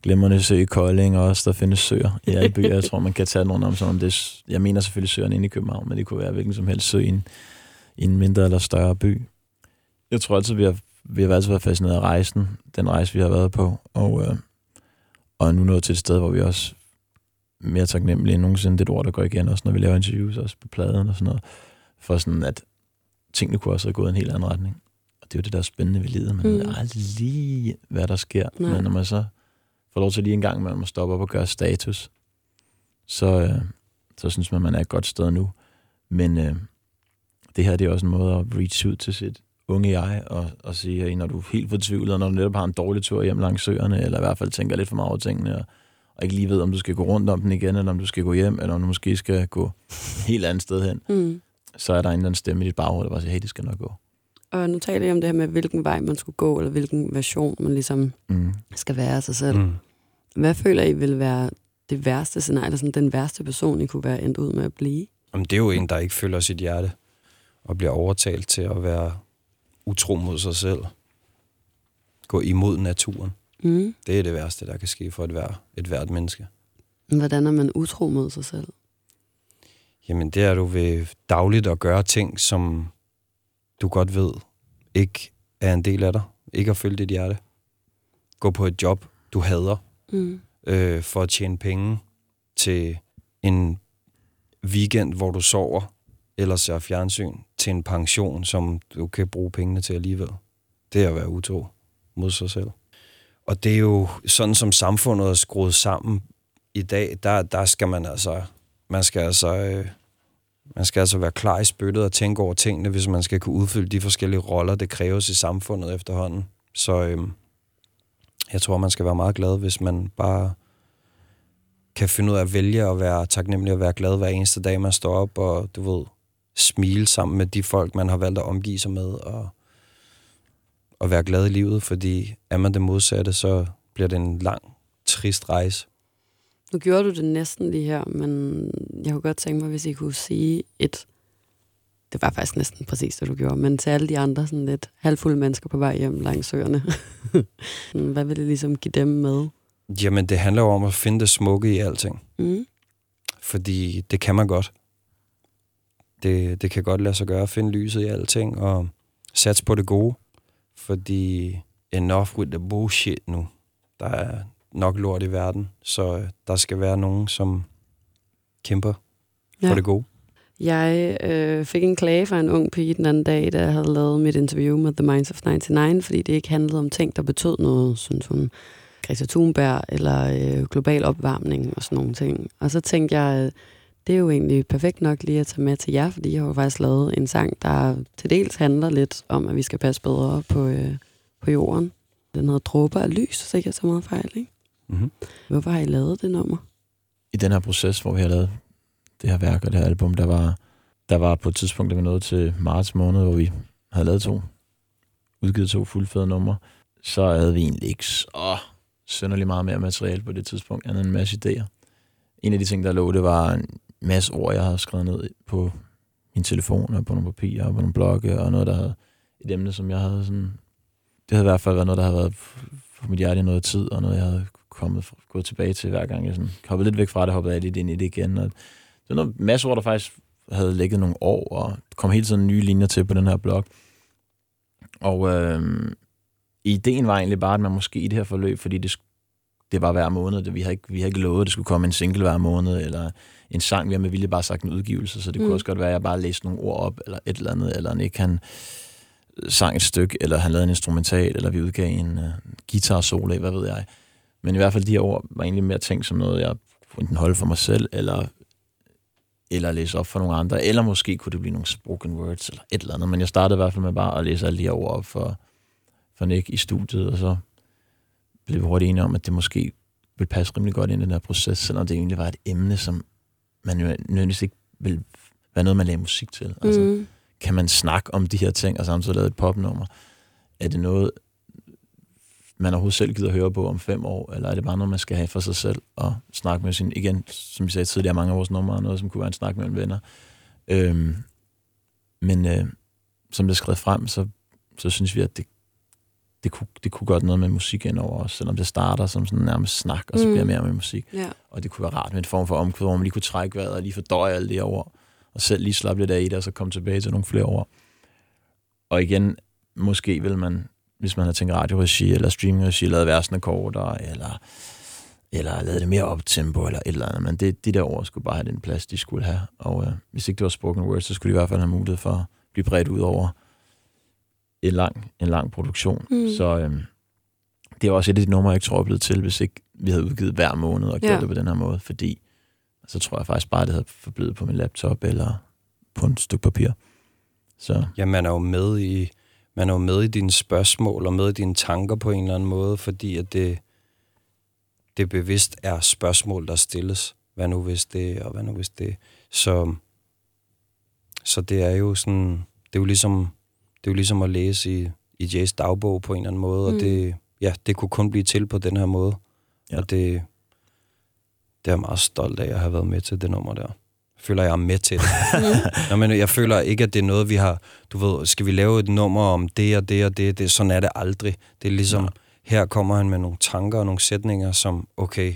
glimrende sø i Kolding, og også der findes søer i alle byer. Jeg tror, man kan tage nogen om, som om det er, jeg mener selvfølgelig søerne inde i København, men det kunne være hvilken som helst sø i en, i en mindre eller større by. Jeg tror altid, vi har, vi har altid været fascineret af rejsen, den rejse, vi har været på, og, øh, og er nu nået til et sted, hvor vi også er mere taknemmelige end nogensinde. Det er et ord, der går igen, også når vi laver interviews, også på pladen og sådan noget for sådan, at tingene kunne også have gået en helt anden retning. Og det er jo det, der er spændende ved livet. Man mm. ved aldrig lige, hvad der sker. Nej. Men når man så får lov til lige en gang, man må stoppe op og gøre status, så, øh, så synes man, man er et godt sted nu. Men øh, det her det er også en måde at reach ud til sit unge jeg, og, og sige, at når du er helt fortvivlet, og når du netop har en dårlig tur hjem langs søerne, eller i hvert fald tænker lidt for meget over tingene, og, og ikke lige ved, om du skal gå rundt om den igen, eller om du skal gå hjem, eller om du måske skal gå et helt andet sted hen, Mm. så er der en eller anden stemme i dit baghoved, der bare siger, hey, det skal nok gå. Og nu taler jeg om det her med, hvilken vej man skulle gå, eller hvilken version man ligesom Mm. skal være af sig selv. Mm. Hvad føler I vil være det værste scenarie, eller sådan den værste person, I kunne være endt ud med at blive? Jamen, det er jo en, der ikke følger sit hjerte og bliver overtalt til at være utro mod sig selv. Gå imod naturen. Mm. Det er det værste, der kan ske for et, hver, et hvert menneske. Hvordan er man utro mod sig selv? Jamen, det er du ved dagligt at gøre ting, som du godt ved ikke er en del af dig. Ikke at følge dit hjerte. Gå på et job, du hader, Mm. øh, for at tjene penge til en weekend, hvor du sover eller ser fjernsyn, til en pension, som du kan bruge pengene til alligevel. Det er at være utro mod sig selv. Og det er jo sådan, som samfundet er skruet sammen i dag, der, der skal man altså, man skal altså, øh, man skal altså være klar i spyttet og tænke over tingene, hvis man skal kunne udfylde de forskellige roller, det kræves i samfundet efterhånden. Så øh, jeg tror, man skal være meget glad, hvis man bare kan finde ud af at vælge at være taknemmelig og være glad hver eneste dag, man står op, og du ved, smile sammen med de folk, man har valgt at omgive sig med, og, og være glad i livet, fordi er man det modsatte, så bliver det en lang, trist rejse. Nu gjorde du det næsten lige her, men jeg kunne godt tænke mig, hvis I kunne sige et... Det var faktisk næsten præcis det, du gjorde, men til alle de andre sådan lidt halvfulde mennesker på vej hjem langs søerne. <laughs> Hvad vil det ligesom give dem med? Jamen, det handler jo om at finde det smukke i alting, Mm. fordi det kan man godt. Det, det kan godt lade sig gøre at finde lyset i alting, og satse på det gode, fordi enough with the bullshit nu. Der er nok lort i verden, så der skal være nogen, som kæmper for Ja. det gode. Jeg øh, fik en klage fra en ung pige den anden dag, da jeg havde lavet mit interview med The Minds of 99, fordi det ikke handlede om ting, der betød noget, synes hun. Greta Thunberg eller øh, global opvarmning og sådan nogle ting. Og så tænkte jeg, øh, det er jo egentlig perfekt nok lige at tage med til jer, fordi jeg har jo faktisk lavet en sang, der til dels handler lidt om, at vi skal passe bedre på, øh, på jorden. Den hedder Dråber af lys, så ikke jeg så meget fejl, ikke? Mm-hmm. Hvorfor har I lavet det nummer? I den her proces, hvor vi har lavet det her værk og det her album, der var, der var på et tidspunkt, der var nået til marts måned, hvor vi havde lavet to, udgivet to fuldfede numre, så havde vi egentlig ikke så synderligt meget mere materiale på det tidspunkt, end en masse idéer. En af de ting, der lå, det var en masse ord, jeg havde skrevet ned på min telefon og på nogle papirer og på nogle blogge, og noget, der havde et emne, som jeg havde sådan... Det havde i hvert fald været noget, der havde været på mit hjerte i noget tid, og noget, jeg havde kommet, gået tilbage til hver gang. Jeg sådan, hoppede lidt væk fra det, hoppede jeg lidt ind i det igen. Og det var noget masse ord, der faktisk havde ligget nogle år, og kom hele tiden nye linjer til på den her blog. Og øh, ideen var egentlig bare, at man måske i det her forløb, fordi det, det var hver måned, det, vi har ikke, vi har ikke lovet, at det skulle komme en single hver måned, eller en sang, vi har med vilje bare sagt en udgivelse, så det mm. kunne også godt være, at jeg bare læste nogle ord op, eller et eller andet, eller ikke han sang et stykke, eller han lavede en instrumental, eller vi udgav en uh, guitar solo, hvad ved jeg. Men i hvert fald de her ord var egentlig mere tænkt som noget, jeg enten holde for mig selv, eller, eller læse op for nogle andre, eller måske kunne det blive nogle spoken words, eller et eller andet. Men jeg startede i hvert fald med bare at læse alle de her ord op for, for Nick i studiet, og så blev vi hurtigt enige om, at det måske ville passe rimelig godt ind i den her proces, selvom det egentlig var et emne, som man jo nødvendigvis ikke vil være noget, man laver musik til. Altså, Mm. kan man snakke om de her ting, og samtidig lave et popnummer? Er det noget, man overhovedet selv gider høre på om fem år, eller er det bare noget, man skal have for sig selv, og snakke med sin, igen, som vi sagde tidligere, mange af vores numre er noget, som kunne være en snak mellem venner. Øhm, men øh, som det er skrevet frem, så, så synes vi, at det, det, kunne, det kunne godt noget med musik ind over os, selvom det starter som sådan nærmest snak, og så Mm. bliver mere med musik. Ja. Og det kunne være rart med en form for omkvæd, hvor man lige kunne trække vejret og lige fordøje alle de ord, og selv lige slappe lidt af i det, og så komme tilbage til nogle flere ord. Og igen, måske vil man, hvis man har tænkt radioregi eller streamingregi, lavet versene kortere, eller, eller lavet det mere optempo, eller et eller andet. Men det, de der ord skulle bare have den plads, de skulle have. Og øh, hvis ikke det var spoken word, så skulle de i hvert fald have mulighed for at blive bredt ud over en lang, en lang produktion. Mm. Så øh, det er også et af de numre, jeg ikke tror, jeg blevet til, hvis ikke vi havde udgivet hver måned og gjort Ja. det på den her måde, fordi så tror jeg faktisk bare, det havde forblevet på min laptop eller på et stykke papir. Så Ja, man er jo med i, man er jo med i dine spørgsmål og med i dine tanker på en eller anden måde, fordi at det, det bevidst er spørgsmål, der stilles. Hvad nu hvis det, og hvad nu hvis det. Så, så det er jo sådan, det er jo ligesom, det er jo ligesom at læse i, i Jays dagbog på en eller anden måde, Mm. og det, ja, det kunne kun blive til på den her måde. Ja. Og det, det er jeg meget stolt af, at have været med til det nummer der. Jeg føler, jeg er med til det. Nå, men jeg føler ikke, at det er noget, vi har... Du ved, skal vi lave et nummer om det og det og det? det sådan er det aldrig. Det er ligesom, Nej. her kommer han med nogle tanker og nogle sætninger, som, okay,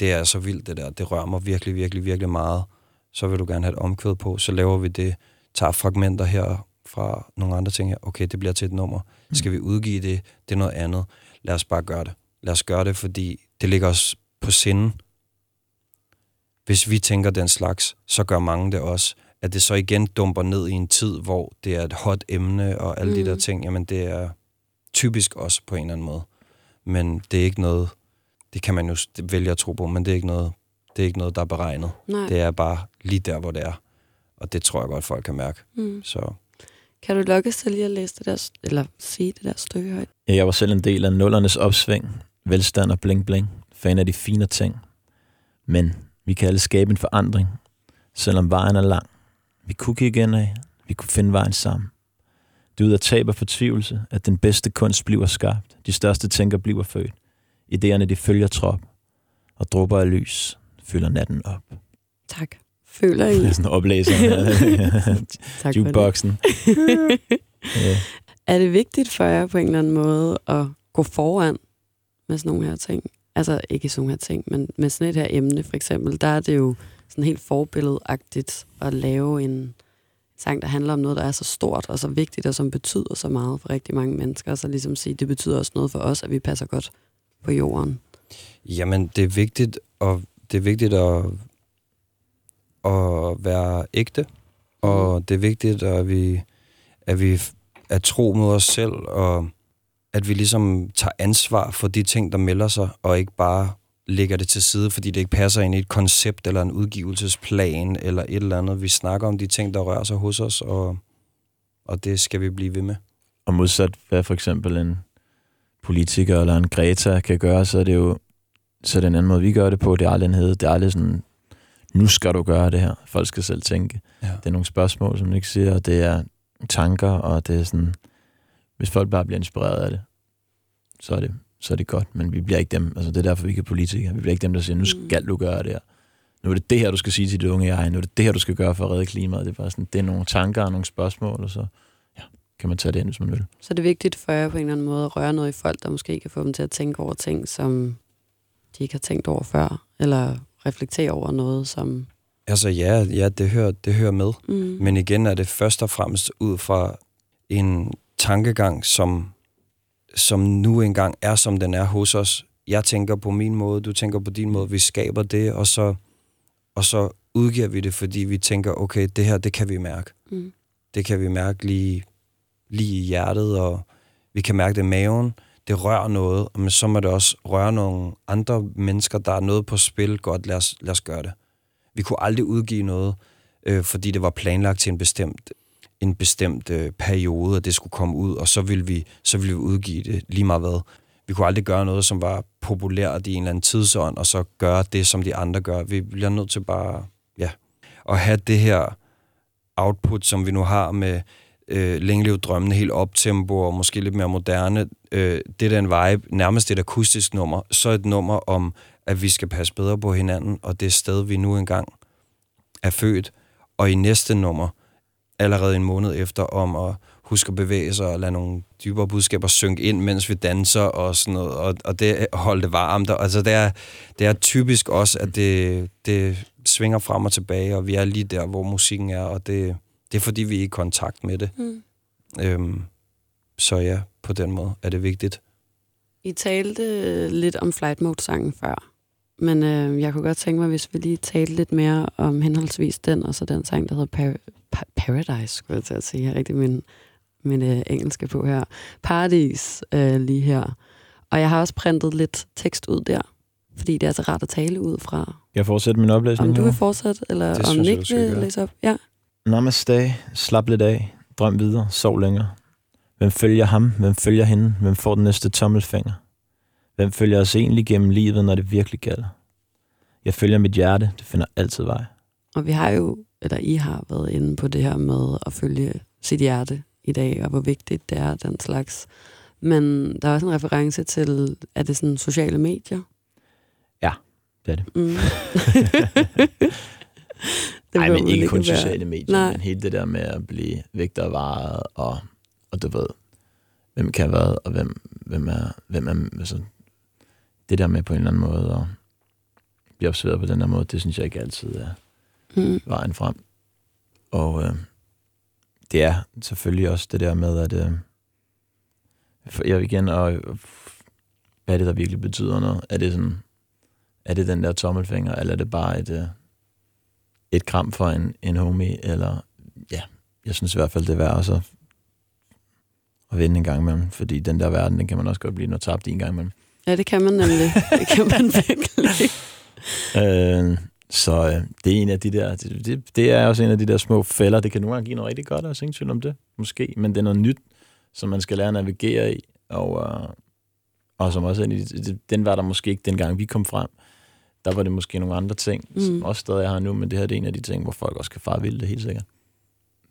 det er så vildt det der. Det rører mig virkelig, virkelig, virkelig meget. Så vil du gerne have et omkvæd på. Så laver vi det. Tager fragmenter her fra nogle andre ting her. Okay, det bliver til et nummer. Skal vi udgive det? Det er noget andet. Lad os bare gøre det. Lad os gøre det, fordi det ligger os på sinden. Hvis vi tænker den slags, så gør mange det også. At det så igen dumper ned i en tid, hvor det er et hot emne og alle mm. de Mm. der ting, jamen det er typisk også på en eller anden måde. Men det er ikke noget, det kan man jo vælge at tro på, men det er ikke noget, det er ikke noget der er beregnet. Nej. Det er bare lige der, hvor det er. Og det tror jeg godt, folk kan mærke. Mm. Så Kan du lukke til lige at læse det der, eller sige det der stykke højt? Ja, jeg var selv en del af nullernes opsving, velstand og bling bling, fan af de fine ting. Men vi kan alle skabe en forandring, selvom vejen er lang. Vi kunne kigge af, vi kunne finde vejen sammen. Det er ud af tab og fortvivlelse, at den bedste kunst bliver skabt. De største tænker bliver født. Idéerne de følger trop, og dråber af lys fylder natten op. Tak. Føler I? Det <laughs> er sådan en oplæser. <laughs> tak for det. Jukeboxen. <laughs> Ja. Er det vigtigt for jer på en eller anden måde at gå foran med sådan nogle her ting? Altså ikke sådan her ting, men med sådan et her emne for eksempel, der er det jo sådan helt forbilledagtigt at lave en sang, der handler om noget, der er så stort og så vigtigt, og som betyder så meget for rigtig mange mennesker, og så ligesom sige, det betyder også noget for os, at vi passer godt på jorden. Jamen, det er vigtigt, og det er vigtigt at, at være ægte Og det er vigtigt, at vi, at vi er tro mod os selv, og at vi ligesom tager ansvar for de ting, der melder sig, og ikke bare lægger det til side, fordi det ikke passer ind i et koncept eller en udgivelsesplan eller et eller andet. Vi snakker om de ting, der rører sig hos os, og, og det skal vi blive ved med. Og modsat hvad for eksempel en politiker eller en Greta kan gøre, så er det jo så er det en anden måde, vi gør det på. Det er aldrig en hed. Det er aldrig sådan, nu skal du gøre det her. Folk skal selv tænke. Ja. Det er nogle spørgsmål, som ikke siger, og det er tanker, og det er sådan, hvis folk bare bliver inspireret af det, så er det, så er det godt, men vi bliver ikke dem, altså det er derfor, vi ikke er politikere. Vi bliver ikke dem, der siger, nu skal du gøre det her. Nu er det det her, du skal sige til dit unge jeg. Nu er det det her, du skal gøre for at redde klimaet. Det er bare sådan, det er nogle tanker og nogle spørgsmål, og så ja, kan man tage det ind, hvis man vil. Så det er vigtigt for jer på en eller anden måde at røre noget i folk, der måske kan få dem til at tænke over ting, som de ikke har tænkt over før, eller reflektere over noget, som... Altså ja, ja det, hører, det hører med. Mm. Men igen er det først og fremmest ud fra en tankegang, som, som nu engang er, som den er hos os. Jeg tænker på min måde, du tænker på din måde. Vi skaber det, og så, og så udgiver vi det, fordi vi tænker, okay, det her, det kan vi mærke. Mm. Det kan vi mærke lige, lige i hjertet, og vi kan mærke det i maven. Det rører noget, men så må det også røre nogle andre mennesker, der er noget på spil. Godt, lad os, lad os gøre det. Vi kunne aldrig udgive noget, øh, fordi det var planlagt til en bestemt en bestemt øh, periode, at det skulle komme ud, og så ville, vi, så ville vi udgive det lige meget hvad. Vi kunne aldrig gøre noget, som var populært i en eller anden tidsånd, og så gøre det, som de andre gør. Vi bliver nødt til bare, ja, at have det her output, som vi nu har med øh, Længe drømmene, helt optempo og måske lidt mere moderne. Øh, det er den vibe, nærmest et akustisk nummer. Så et nummer om, at vi skal passe bedre på hinanden, og det sted, vi nu engang er født. Og i næste nummer, allerede en måned efter, om at huske at bevæge sig og lade nogle dybere budskaber synke ind, mens vi danser og sådan noget, og, og det holde det varmt. Og, altså det er, det er typisk også, at det, det svinger frem og tilbage, og vi er lige der, hvor musikken er, og det, det er fordi, vi er i kontakt med det. Mm. Øhm, så ja, på den måde er det vigtigt. I talte lidt om Flight Mode-sangen før, men øh, jeg kunne godt tænke mig, hvis vi lige talte lidt mere om henholdsvis den, og så den sang, der hedder Par- Pa- Paradise, skulle jeg til at sige. Jeg har rigtig min, min øh, engelske på her. Paradis øh, lige her. Og jeg har også printet lidt tekst ud der, fordi det er så rart at tale ud fra. Jeg fortsætte min oplæsning? Om du vil fortsætte, eller Det om Nick vil gøre. læse op. Ja. Namaste, slap lidt af, drøm videre, sov længere. Hvem følger ham? Hvem følger hende? Hvem får den næste tommelfinger? Hvem følger os egentlig gennem livet, når det virkelig gælder? Jeg følger mit hjerte, det finder altid vej. Og vi har jo, eller I har været inde på det her med at følge sit hjerte i dag, og hvor vigtigt det er, den slags. Men der er også en reference til, er det sådan sociale medier? Ja, det er det. Mm. <laughs> Nej, behøver men ikke kun være- sociale medier, Nej. men hele det der med at blive vægtet og og, og du ved, hvem kan hvad, og hvem, hvem er, hvem er altså, det der med på en eller anden måde at blive observeret på den her måde, det synes jeg ikke altid er Mm. vejen frem. Og øh, det er selvfølgelig også det der med, at øh, jeg igen, og hvad er det, der virkelig betyder noget? Er det sådan, er det den der tommelfinger, eller er det bare et, øh, et kram for en, en homie, eller ja, jeg synes i hvert fald, det er værd også at, at vende en gang imellem, fordi den der verden, den kan man også godt blive noget tabt i en gang imellem. Ja, det kan man nemlig. Det kan man <laughs> virkelig. Øh, så øh, det er en af de der, det, det, det er også en af de der små fælder. Det kan nogle gange give noget rigtig godt, også ingen tvivl om det, måske. Men det er noget nyt, som man skal lære at navigere i, og, øh, og som også er det- den var der måske ikke dengang vi kom frem. Der var det måske nogle andre ting, mm. som også stadig her nu, men det her det er en af de ting, hvor folk også kan fare vildt, det er helt sikkert.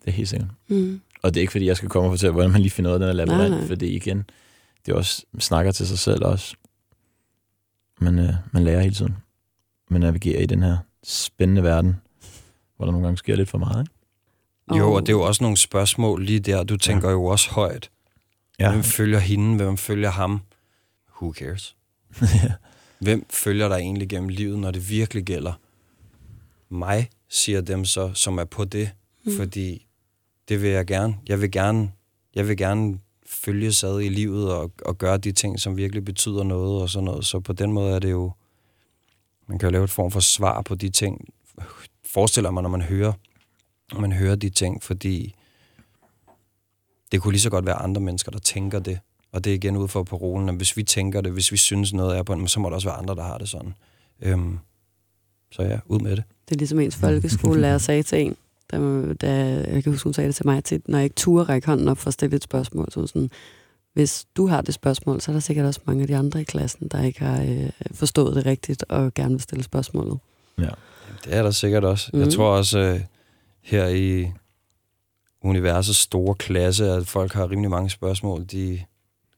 Det er helt sikkert. Mm. Og det er ikke, fordi jeg skal komme og fortælle, hvordan man lige finder ud af den her labyrint, nej. fordi igen, det er også, snakker til sig selv også. Men øh, man lærer hele tiden. Man navigerer i den her spændende verden, hvor der nogle gange sker lidt for meget, ikke? Jo, og det er jo også nogle spørgsmål lige der. Du tænker ja. jo også højt. Ja. Hvem følger hende? Hvem følger ham? Who cares? <laughs> ja. Hvem følger dig egentlig gennem livet, når det virkelig gælder? Mig, siger dem så, som er på det. Mm. Fordi det vil jeg gerne. Jeg vil gerne, jeg vil gerne følge sad i livet og, og gøre de ting, som virkelig betyder noget og sådan noget. Så på den måde er det jo... Man kan jo lave et form for svar på de ting. Forestiller mig, når man hører man hører de ting, fordi det kunne lige så godt være andre mennesker, der tænker det. Og det er igen ud for parolen, at hvis vi tænker det, hvis vi synes noget er på en, så må der også være andre, der har det sådan. Øhm, så ja, ud med det. Det er ligesom ens folkeskolelærer <laughs> sagde til en, da, da, jeg kan huske, hun sagde det til mig, til, når jeg ikke turde række hånden op for at stille et spørgsmål. Så sådan, hvis du har det spørgsmål, så er der sikkert også mange af de andre i klassen, der ikke har øh, forstået det rigtigt og gerne vil stille spørgsmålet. Ja. Det er der sikkert også. Mm. Jeg tror også, øh, her i universets store klasse, at folk har rimelig mange spørgsmål, de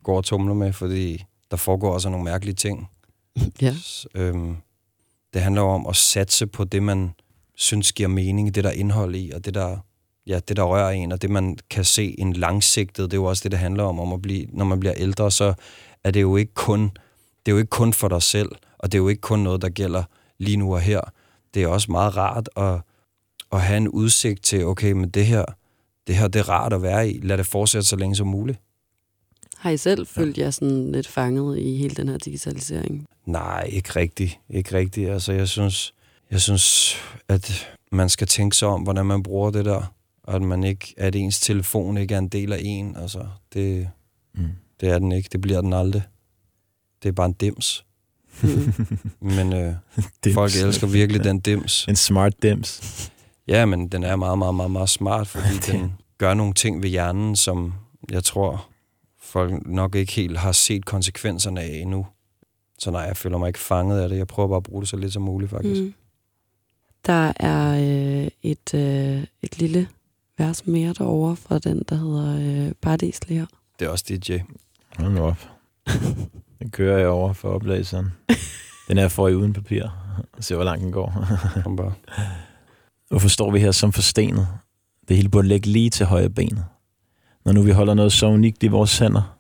går og tumler med, fordi der foregår også nogle mærkelige ting. Ja. S- øhm, det handler om at satse på det, man synes giver mening, det der er indhold i, og det der, ja, det der rører en, og det man kan se en langsigtet, det er jo også det, det handler om, om at blive, når man bliver ældre, så er det jo ikke kun, det er jo ikke kun for dig selv, og det er jo ikke kun noget, der gælder lige nu og her. Det er også meget rart at, at have en udsigt til, okay, men det her, det her, det er rart at være i. Lad det fortsætte så længe som muligt. Har I selv følt jer sådan lidt fanget i hele den her digitalisering? Nej, ikke rigtigt. Ikke rigtigt. Altså, jeg synes, jeg synes, at man skal tænke sig om, hvordan man bruger det der. Og at man ikke, at ens telefon ikke er en del af en. Altså, det, Mm. det er den ikke. Det bliver den aldrig. Det er bare en dims. <laughs> Men øh, Dims. folk elsker virkelig den dims. En smart dims. Ja, men den er meget, meget, meget, meget smart, fordi <laughs> Det- den gør nogle ting ved hjernen, som jeg tror, folk nok ikke helt har set konsekvenserne af endnu. Så nej, jeg føler mig ikke fanget af det. Jeg prøver bare at bruge det så lidt som muligt, faktisk. Mm. Der er øh, et, øh, et lille vers mere derovre fra den, der hedder øh, Paradis lige her. Det er også DJ. Hold nu op. <laughs> Den kører jeg over for oplæseren. Den er for i uden papir. Og se, hvor langt den går. Kom bare. Hvorfor står vi her som forstenet? Det hele burde ligge lige til højre benet. Når nu vi holder noget så unikt i vores hænder,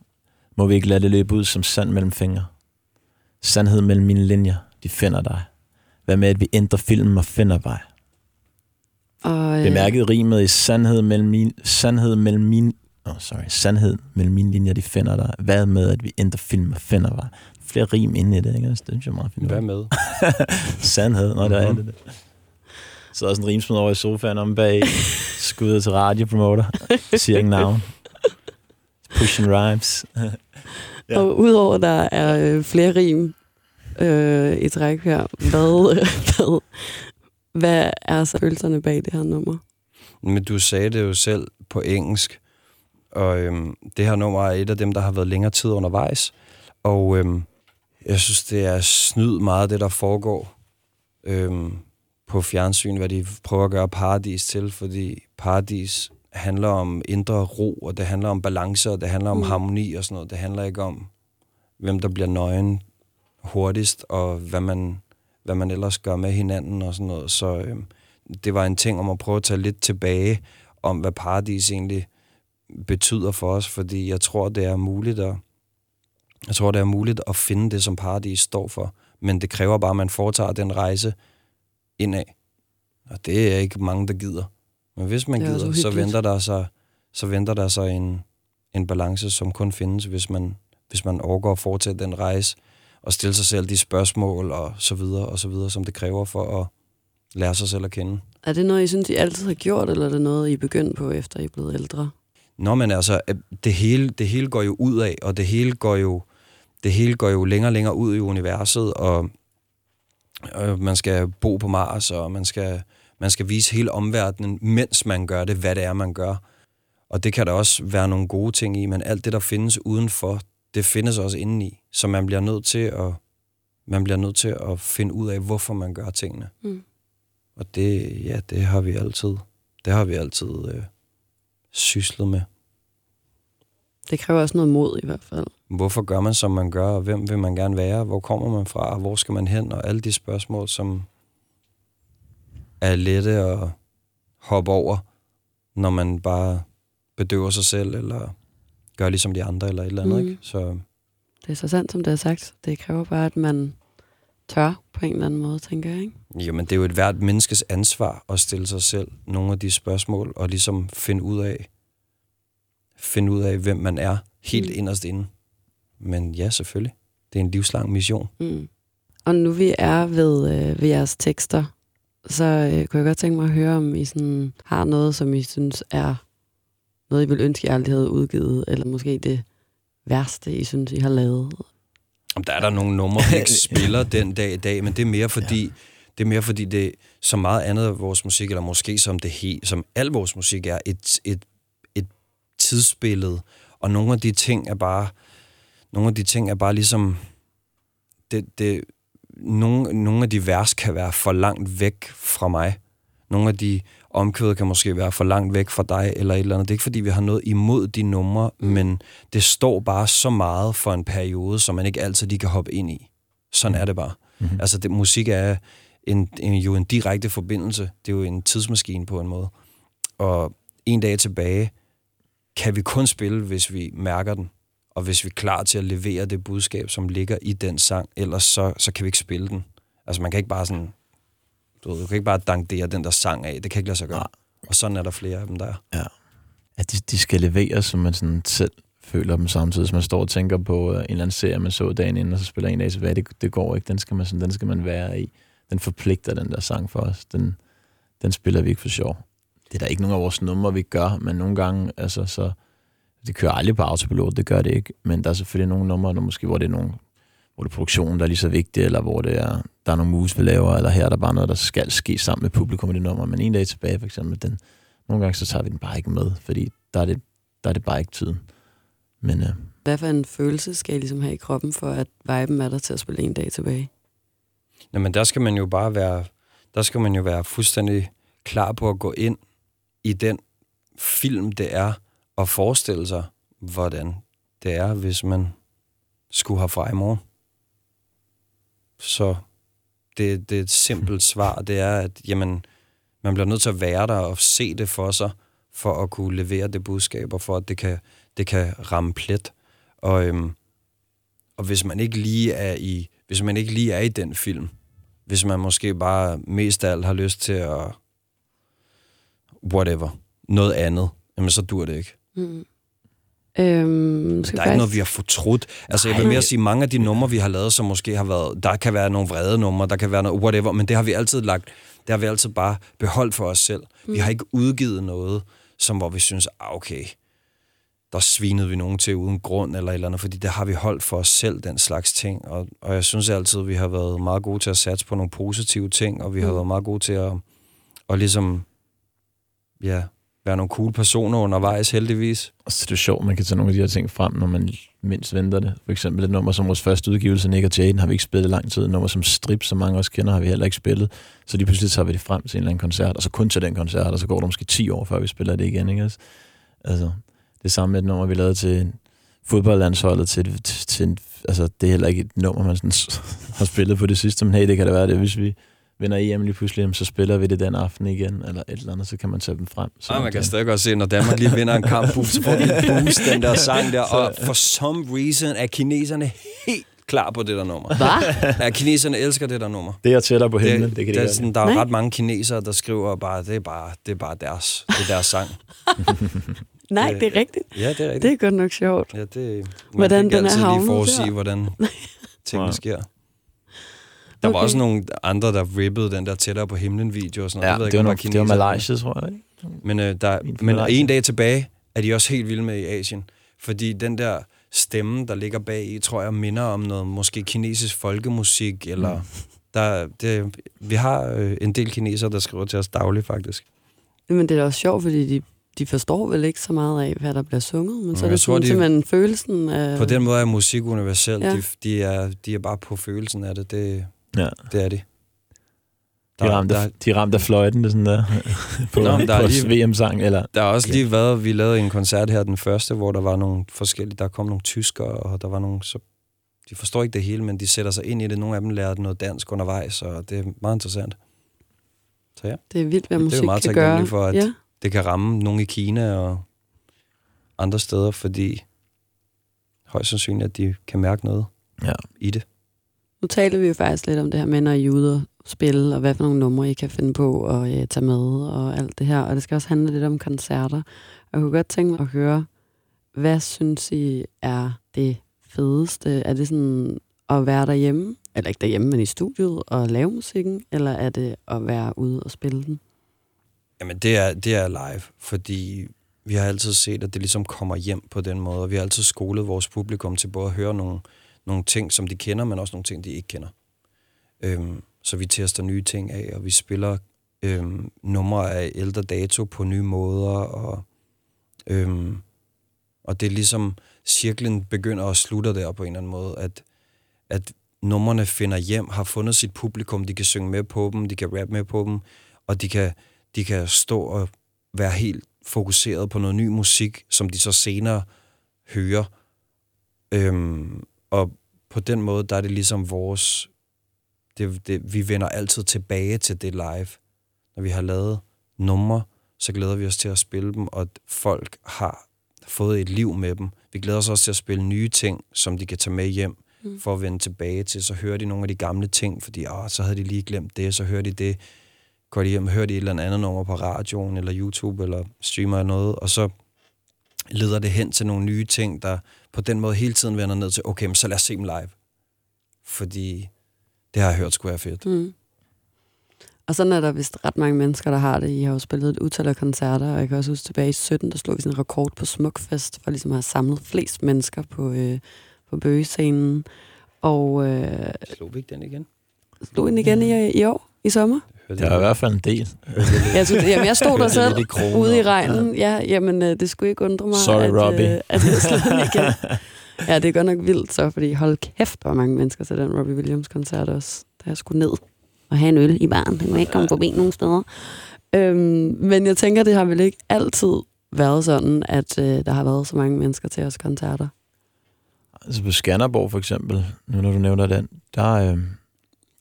må vi ikke lade det løbe ud som sand mellem fingre. Sandhed mellem mine linjer, de finder dig. Hvad med, at vi ændrer filmen og finder vej? Og, øh, Bemærket rimet i sandhed mellem min, sandhed mellem min, oh, sorry, sandhed mellem mine linjer, de finder dig. Hvad med, at vi ændrer film og finder vej? Flere rim inde i det, ikke? Det synes jeg er meget fint. Hvad med? <laughs> Sandhed, når der er Mhm. det. Så også en rimsmed over i sofaen om bag, skuddet til radiopromoter, siger ikke navn. Pushing rhymes. <laughs> Ja. Og udover der er øh, flere rim øh, i træk her, hvad, <laughs> hvad, hvad er så følelserne bag det her nummer? Men du sagde det jo selv på engelsk, og øhm, det her nummer er et af dem, der har været længere tid undervejs. Og øhm, jeg synes, det er snyd meget det, der foregår øhm, på fjernsyn, hvad de prøver at gøre paradis til, fordi paradis handler om indre ro, og det handler om balance, og det handler om Mm. harmoni og sådan noget. Det handler ikke om, hvem der bliver nøgen hurtigst, og hvad man, hvad man ellers gør med hinanden og sådan noget. Så øhm, det var en ting om at prøve at tage lidt tilbage om, hvad paradis egentlig betyder for os, fordi jeg tror, det er muligt at, jeg tror, det er muligt at finde det, som paradis står for. Men det kræver bare, at man foretager den rejse indad. Og det er ikke mange, der gider. Men hvis man er gider, så venter der sig, så venter der sig en, en balance, som kun findes, hvis man, hvis man overgår at foretage den rejse, og stille sig selv de spørgsmål, og så videre, og så videre, som det kræver for at lære sig selv at kende. Er det noget, I synes, I altid har gjort, eller er det noget, I er begyndt på, efter I er blevet ældre? Nå, men altså, øh, det hele, det hele går jo ud af, og det hele går jo, det hele går jo længere og længere ud i universet, og øh, man skal bo på Mars, og man skal, man skal vise hele omverdenen, mens man gør det, hvad det er, man gør. Og det kan der også være nogle gode ting i, men alt det, der findes udenfor, det findes også indeni. Så man bliver nødt til at, man bliver nødt til at finde ud af, hvorfor man gør tingene. Mm. Og det, ja, det har vi altid, det har vi altid øh, syslet med. Det kræver også noget mod i hvert fald. Hvorfor gør man, som man gør, og hvem vil man gerne være? Hvor kommer man fra, og hvor skal man hen? Og alle de spørgsmål, som er lette at hoppe over, når man bare bedøver sig selv, eller gør ligesom de andre, eller et eller andet. Mhm. Ikke? Så Det er så sandt, som det er sagt. Det kræver bare, at man tør på en eller anden måde, tænker jeg. Ikke? jo, men det er jo et hvert menneskes ansvar at stille sig selv nogle af de spørgsmål, og ligesom finde ud af, finde ud af, hvem man er, helt Mm. inderst inde. Men ja, selvfølgelig. Det er en livslang mission. Mm. Og nu vi er ved, øh, ved jeres tekster, så øh, kunne jeg godt tænke mig at høre, om I sådan, har noget, som I synes er noget, I vil ønske, I aldrig havde udgivet, eller måske det værste, I synes, I har lavet. Om der er der nogle numre, vi <laughs> ikke spiller den dag i dag, men det er mere fordi, ja. det er mere fordi det så meget andet af vores musik, eller måske som det he, som al vores musik er, et, et, et tidsbillede, og nogle af de ting er bare, nogle af de ting er bare ligesom, det, det, nogle, nogle af de vers kan være for langt væk fra mig. Nogle af de omkvæd kan måske være for langt væk fra dig, eller et eller andet. Det er ikke, fordi vi har noget imod de numre, men det står bare så meget for en periode, som man ikke altid lige kan hoppe ind i. Sådan er det bare. Mm-hmm. Altså, det, musik er en, en, jo en direkte forbindelse. Det er jo en tidsmaskine på en måde. Og en dag tilbage kan vi kun spille, hvis vi mærker den, og hvis vi er klar til at levere det budskab, som ligger i den sang, ellers så, så kan vi ikke spille den. Altså, man kan ikke bare sådan du, ved, du kan ikke bare dankdere den der sang af. Det kan ikke lade sig gøre. Ja. Og sådan er der flere af dem, der Ja. At de, de skal leveres, som man sådan selv føler dem samtidig. Så man står og tænker på uh, en eller anden serie, man så dagen inden, og så spiller en dag tilbage. Det, det går ikke. Den skal, man, sådan, den skal man være i. Den forpligter den der sang for os. Den, den spiller vi ikke for sjov. Det er der ikke nogen af vores numre, vi gør, men nogle gange, altså, så, det kører aldrig på autopilot, det gør det ikke. Men der er selvfølgelig nogle numre, der måske, hvor det er nogle hvor det er produktionen, der er lige så vigtig, eller hvor det er, der er nogle moves, vi laver, eller her er der bare noget, der skal ske sammen med publikum i det nummer. Men en dag tilbage, for eksempel, den, nogle gange så tager vi den bare ikke med, fordi der er det, der er det bare ikke tiden. Men, øh, Hvad for en følelse skal I ligesom have i kroppen, for at viben er der til at spille en dag tilbage? Jamen, der skal man jo bare være, der skal man jo være fuldstændig klar på at gå ind i den film, det er, og forestille sig, hvordan det er, hvis man skulle have fra i morgen. Så det, det er et simpelt <laughs> svar, det er, at jamen, man bliver nødt til at være der og se det for sig, for at kunne levere det budskab, og for at det kan, det kan ramme plet. Og, øhm, og hvis man ikke lige er i, hvis man ikke lige er i den film, hvis man måske bare mest af alt har lyst til at whatever, noget andet, jamen så dur det ikke. Mm. Øhm, skal der er ikke noget, vi har fortrudt. Altså, jeg vil mere sige, mange af de numre, vi har lavet, som måske har været... Der kan være nogle vrede numre, der kan være noget whatever, men det har vi altid lagt... Det har vi altid bare beholdt for os selv. Mm. Vi har ikke udgivet noget, som hvor vi synes, ah, okay, der svinede vi nogen til uden grund eller et eller andet, fordi det har vi holdt for os selv, den slags ting. Og, og jeg synes altid, vi har været meget gode til at satse på nogle positive ting, og vi mm. har været meget gode til at, at ligesom, ja, være nogle cool personer undervejs, heldigvis. Og så er det sjovt, man kan tage nogle af de her ting frem, når man mindst venter det. For eksempel et nummer som vores første udgivelse, Nick og Jaden, har vi ikke spillet lang tid. Et nummer som Strip, som mange også kender, har vi heller ikke spillet. Så lige pludselig tager vi det frem til en eller anden koncert, og så kun til den koncert, og så går det måske 10 år, før vi spiller det igen. Ikke? Altså, det samme med et nummer, vi lavede til fodboldlandsholdet, til, til, til, altså, det er heller ikke et nummer, man sådan, <laughs> har spillet på det sidste, men hey, det kan det være det, hvis vi vinder EM lige pludselig, så spiller vi det den aften igen, eller et eller andet, så kan man tage dem frem. Så ja, man kan stadig godt se, når Danmark lige vinder en kamp, så får de en <laughs> boost, den der sang der, og for some reason er kineserne helt klar på det der nummer. Hvad? Ja, kineserne elsker det der nummer. Det er tættere på himlen, det, det kan det de er sådan, Der er Nej. ret mange kinesere, der skriver bare, det er bare, det er bare deres, det er deres sang. <laughs> Nej, det er rigtigt. Ja, det er rigtigt. Det er godt nok sjovt. Ja, det, man hvordan kan den altid er lige forudsige, hvordan <laughs> tingene sker. Der okay. var også nogle andre, der rippede den der tættere på himlen video og sådan noget. Ja, Jeg ved det, ikke, var, nok, det var. Malaysia, tror jeg. Ikke? Men, øh, der, men en dag tilbage er de også helt vilde med i Asien. Fordi den der stemme, der ligger bag i, tror jeg, minder om noget måske kinesisk folkemusik, eller... Mm. Der, det, vi har øh, en del kinesere, der skriver til os dagligt, faktisk. Men det er da også sjovt, fordi de, de forstår vel ikke så meget af, hvad der bliver sunget, men så er det tror, sådan, de- simpelthen følelsen af... På den måde er musik universel. Ja. Ja. De, de, er, de er bare på følelsen af det. Det, Ja. det er de. De ramte, der, de ramte af fløjten, det sådan der, på, Nå, der der er på lige- VM-sang, eller... Der har også Ja. lige været, vi lavede en koncert her, den første, hvor der var nogle forskellige, der kom nogle tyskere, og der var nogle, så de forstår ikke det hele, men de sætter sig ind i det. Nogle af dem lærte noget dansk undervejs, og det er meget interessant. Så ja, Det er vildt, hvad Det er musik vi meget kan gøre. for, at- Ja. det kan ramme nogen i Kina og andre steder, fordi højst sandsynligt, at de kan mærke noget Ja. i det. Nu talte vi jo faktisk lidt om det her med, når I er ude og spille, og hvad for nogle numre I kan finde på og øh, tage med, og alt det her. Og det skal også handle lidt om koncerter. Og jeg kunne godt tænke mig at høre, hvad synes I er det fedeste? Er det sådan at være derhjemme eller ikke derhjemme, men i studiet og lave musikken, eller er det at være ude og spille den? Jamen, det er, det er live, fordi vi har altid set, at det ligesom kommer hjem på den måde, og vi har altid skolet vores publikum til både at høre nogle, nogle ting, som de kender, men også nogle ting, de ikke kender. Øhm, så vi tester nye ting af, og vi spiller øhm, numre af ældre dato på nye måder, og, øhm, og det er ligesom, cirklen begynder og slutter der på en eller anden måde, at, at numrene finder hjem, har fundet sit publikum, de kan synge med på dem, de kan rap med på dem, og de kan, de kan stå og være helt fokuseret på noget ny musik, som de så senere hører. Øhm, og på den måde, der er det ligesom vores... Det, det, vi vender altid tilbage til det live. Når vi har lavet numre, så glæder vi os til at spille dem, og folk har fået et liv med dem. Vi glæder os også til at spille nye ting, som de kan tage med hjem, mm. for at vende tilbage til. Så hører de nogle af de gamle ting, fordi åh, så havde de lige glemt det, så hører de det. Går de hjem og hører de et eller andet nummer på radioen, eller YouTube, eller streamer noget, og så leder det hen til nogle nye ting, der på den måde hele tiden vender ned til, okay, men så lad os se dem live. Fordi det har jeg hørt skulle være fedt. Mm. Og sådan er der vist ret mange mennesker, der har det. I har jo spillet et utal af koncerter, og jeg kan også huske tilbage i 17, der slog vi sådan en rekord på Smukfest, for ligesom at have samlet flest mennesker på, øh, på bøgescenen. Og øh, Slog vi ikke den igen? slog den igen i, i år, i sommer. Det er i hvert fald en del. Jeg, synes, jamen, jeg stod der selv ude i regnen. Ja, jamen, øh, det skulle ikke undre mig, Sorry, at, Robbie. øh, at jeg slog den igen. Ja, det er godt nok vildt så, fordi hold kæft, hvor mange mennesker til den Robbie Williams-koncert også, da jeg skulle ned og have en øl i baren. Han kunne ikke komme forbi nogen steder. Øhm, men jeg tænker, det har vel ikke altid været sådan, at øh, der har været så mange mennesker til os koncerter. Altså på Skanderborg for eksempel, nu når du nævner den, der, øh,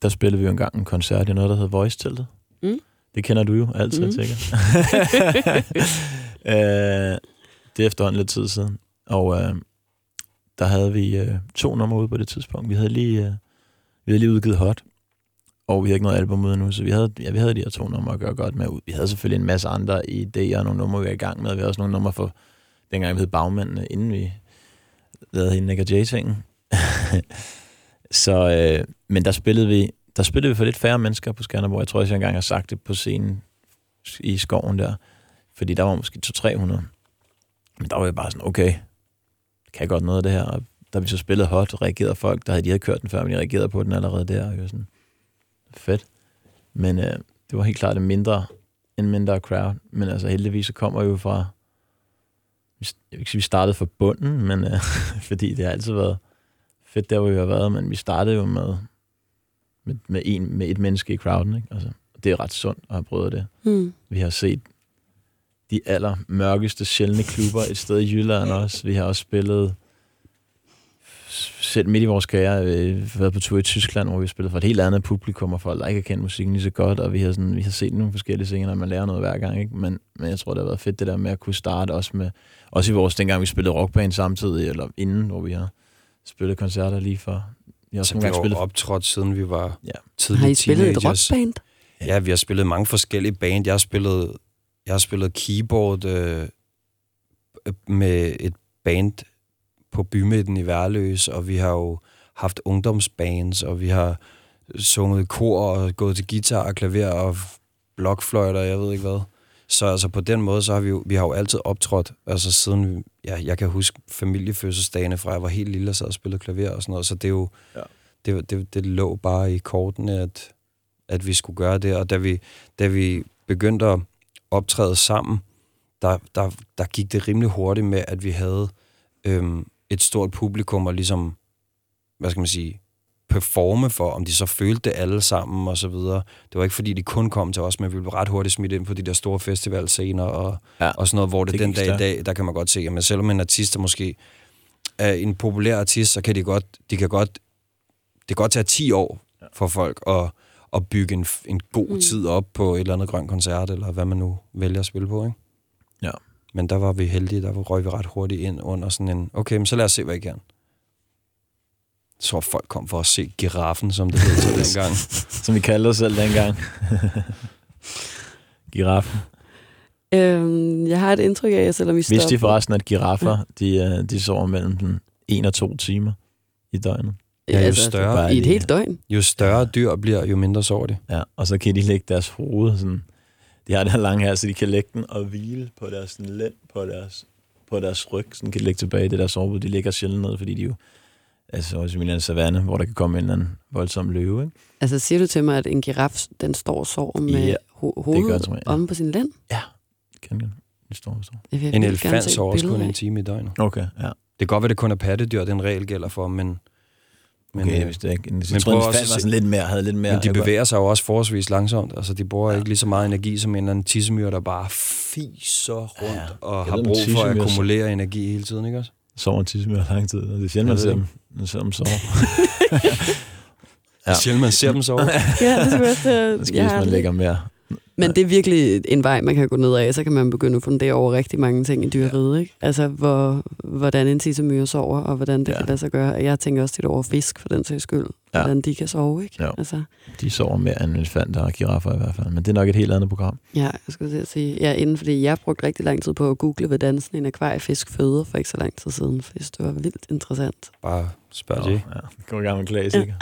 der spillede vi jo engang en koncert i noget, der hedder Voice-teltet. Mm. Det kender du jo altid, Mm. sikkert. <laughs> øh, det er efterhånden lidt tid siden. Og øh, der havde vi øh, to numre ude på det tidspunkt. Vi havde lige, øh, vi havde lige udgivet Hot, og vi havde ikke noget album ude nu, så vi havde, ja, vi havde de her to numre at gøre godt med. Vi havde selvfølgelig en masse andre idéer og nogle numre, vi var i gang med. Vi havde også nogle numre for dengang vi hed Bagmændene, inden vi lavede hele Nick og Jay-tingen. <laughs> så, øh, men der spillede vi der spillede vi for lidt færre mennesker på Skanderborg. Jeg tror også, jeg engang har sagt det på scenen i skoven der. Fordi der var måske 200-300. Men der var jeg bare sådan, okay, det jeg godt noget af det her. Og da vi så spillede hot, reagerede folk, der havde de havde kørt den før, men de reagerede på den allerede der. Og jeg var sådan, fedt. Men øh, det var helt klart en mindre, en mindre crowd. Men altså heldigvis så kommer jeg jo fra, jeg vil ikke sige, vi startede fra bunden, men øh, <laughs> fordi det har altid været fedt der, hvor vi har været, men vi startede jo med, med, med, en, med et menneske i crowden, ikke? Altså, det er ret sundt at have prøvet det. Hmm. Vi har set de aller mørkeste, sjældne klubber et sted i Jylland også. Vi har også spillet selv midt i vores karriere øh, været på tur i Tyskland, hvor vi spillede for et helt andet publikum, og folk, der ikke har kendt musikken lige så godt, og vi har, sådan, vi har set nogle forskellige ting, når man lærer noget hver gang, ikke? Men, men jeg tror, det har været fedt det der med at kunne starte også med, også i vores, dengang vi spillede rockband samtidig, eller inden, hvor vi har spillet koncerter lige for. Vi har også Så vi har spillet optrådt, siden vi var Ja. tidlige Har I spillet et rockband? Ja, vi har spillet mange forskellige band. Jeg har spillet, jeg har spillet keyboard øh, med et band på bymidten i Værløs, og vi har jo haft ungdomsbands, og vi har sunget kor og gået til guitar og klaver og blokfløjter, jeg ved ikke hvad. Så altså på den måde, så har vi jo, vi har jo altid optrådt, altså siden, vi- ja, jeg kan huske familiefødselsdagene fra, jeg var helt lille og sad og spillede klaver og sådan noget, så det er jo, Ja. det, det, det lå bare i kortene, at, at vi skulle gøre det, og da vi, da vi begyndte at optræde sammen, der, der, der gik det rimelig hurtigt med, at vi havde øhm, et stort publikum og ligesom, hvad skal man sige, performe for, om de så følte det alle sammen og så videre. Det var ikke fordi, de kun kom til os, men vi blev ret hurtigt smidt ind på de der store festivalscener og, Ja, og sådan noget, hvor det, det den dag i dag, der kan man godt se, at selvom en artist er måske er en populær artist, så kan de godt, de kan godt, det kan godt tage 10 år for folk at, at bygge en, en god Mm. mm. tid op på et eller andet grønt koncert, eller hvad man nu vælger at spille på, ikke? Ja. Men der var vi heldige, der røg vi ret hurtigt ind under sådan en, okay, men så lad os se, hvad I kan. Så folk kom for at se giraffen, som det hed så <laughs> dengang. som vi kaldte os selv dengang. <laughs> Giraffen. Øhm, jeg har et indtryk af, at selvom vi Vidste de stopper- forresten, at giraffer, de, øh, de sover mellem den en og to timer i døgnet? Ja, jo større- Altså, I et helt døgn. Jo større dyr bliver, jo mindre sover de. Ja, og så kan de lægge deres hoved sådan... De har den her lange her, så de kan lægge den og hvile på deres lænd, på deres, på deres ryg, sådan kan de lægge tilbage i det der sovebud. De ligger sjældent ned, fordi de jo altså også i en savanne, hvor der kan komme en eller anden voldsom løve, ikke? Altså, siger du til mig, at en giraf, den står og sover med Ja, ho- gør hovedet den som regel, ja. omme på sin lænd? Kan den? Det står så. Jeg vil En elefant sover også kun af. en time i døgnet. Okay, ja. Det kan godt være, det kun er pattedyr, den regel gælder for, men, men, Okay, øh, hvis det ikke. Jeg men tror, prøv en også var sådan lidt mere, havde lidt mere... men de jeg bevæger sig jo også forholdsvis langsomt. Altså, de bruger Ja. ja. ikke lige så meget energi som en eller anden tissemyr, der bare fiser rundt Ja. ja. og Jeg har brug for at akkumulere energi hele tiden, ikke også? Sover en tissemyr lang tid, og det er sjældent, man ser dem, man ser dem sove. <laughs> Ja. Ja. Sjældent man ser dem sove. <laughs> Ja, det skal også, Måske jeg hvis har man det. lægger mere. Men det er virkelig en vej, man kan gå ned af, så kan man begynde at fundere over rigtig mange ting i dyreriget, ikke? Altså, hvor, hvordan en tissemyre sover, og hvordan det Ja. ja. kan lade sig gøre. Og Jeg tænker også lidt over fisk, for den sags skyld. Ja. Ja. Hvordan de kan sove, ikke? Jo. Altså, De sover mere end elefanter og giraffer i hvert fald. Men det er nok et helt andet program. ja, jeg skulle til at sige, ja, inden fordi jeg brugte rigtig lang tid på at google, hvordan sådan en akvariefisk føder for ikke så lang tid siden, for det var vildt interessant. Bare spørg Jay. ja. Gå i gang med klassiker.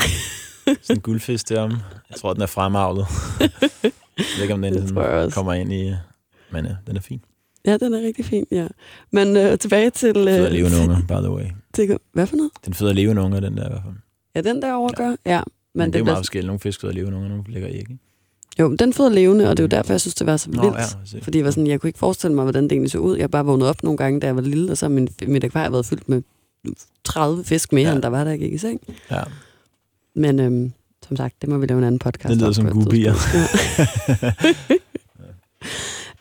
Sådan en guldfisk derom. Jeg tror, den er fremavlet. <laughs> jeg ved ikke, om den Det sådan kommer ind i... Men ja, den er fin. Ja, den er rigtig fin, ja. Men øh, tilbage til... Den føder Øh, levende unger, by the way. til, hvad for noget? Den føder levende unger, den der i hvert fald. Ja, den der overgør. Ja. Men, Men, det er jo meget forskelligt. Nogle fisk føder levende unger, nogle lægger æg. Ikke? Jo, men den føder levende, og det er jo derfor, jeg synes, det var så Nå, vildt. ja, se. Fordi jeg, var sådan, jeg kunne ikke forestille mig, hvordan det egentlig så ud. Jeg bare vågnet op nogle gange, da jeg var lille, og så har min, mit akvarie været fyldt med 30 fisk mere, Ja. ja. end der var, da jeg gik i seng. Ja. Men øhm, som sagt, det må vi lave en anden podcast Det lyder om som. <laughs>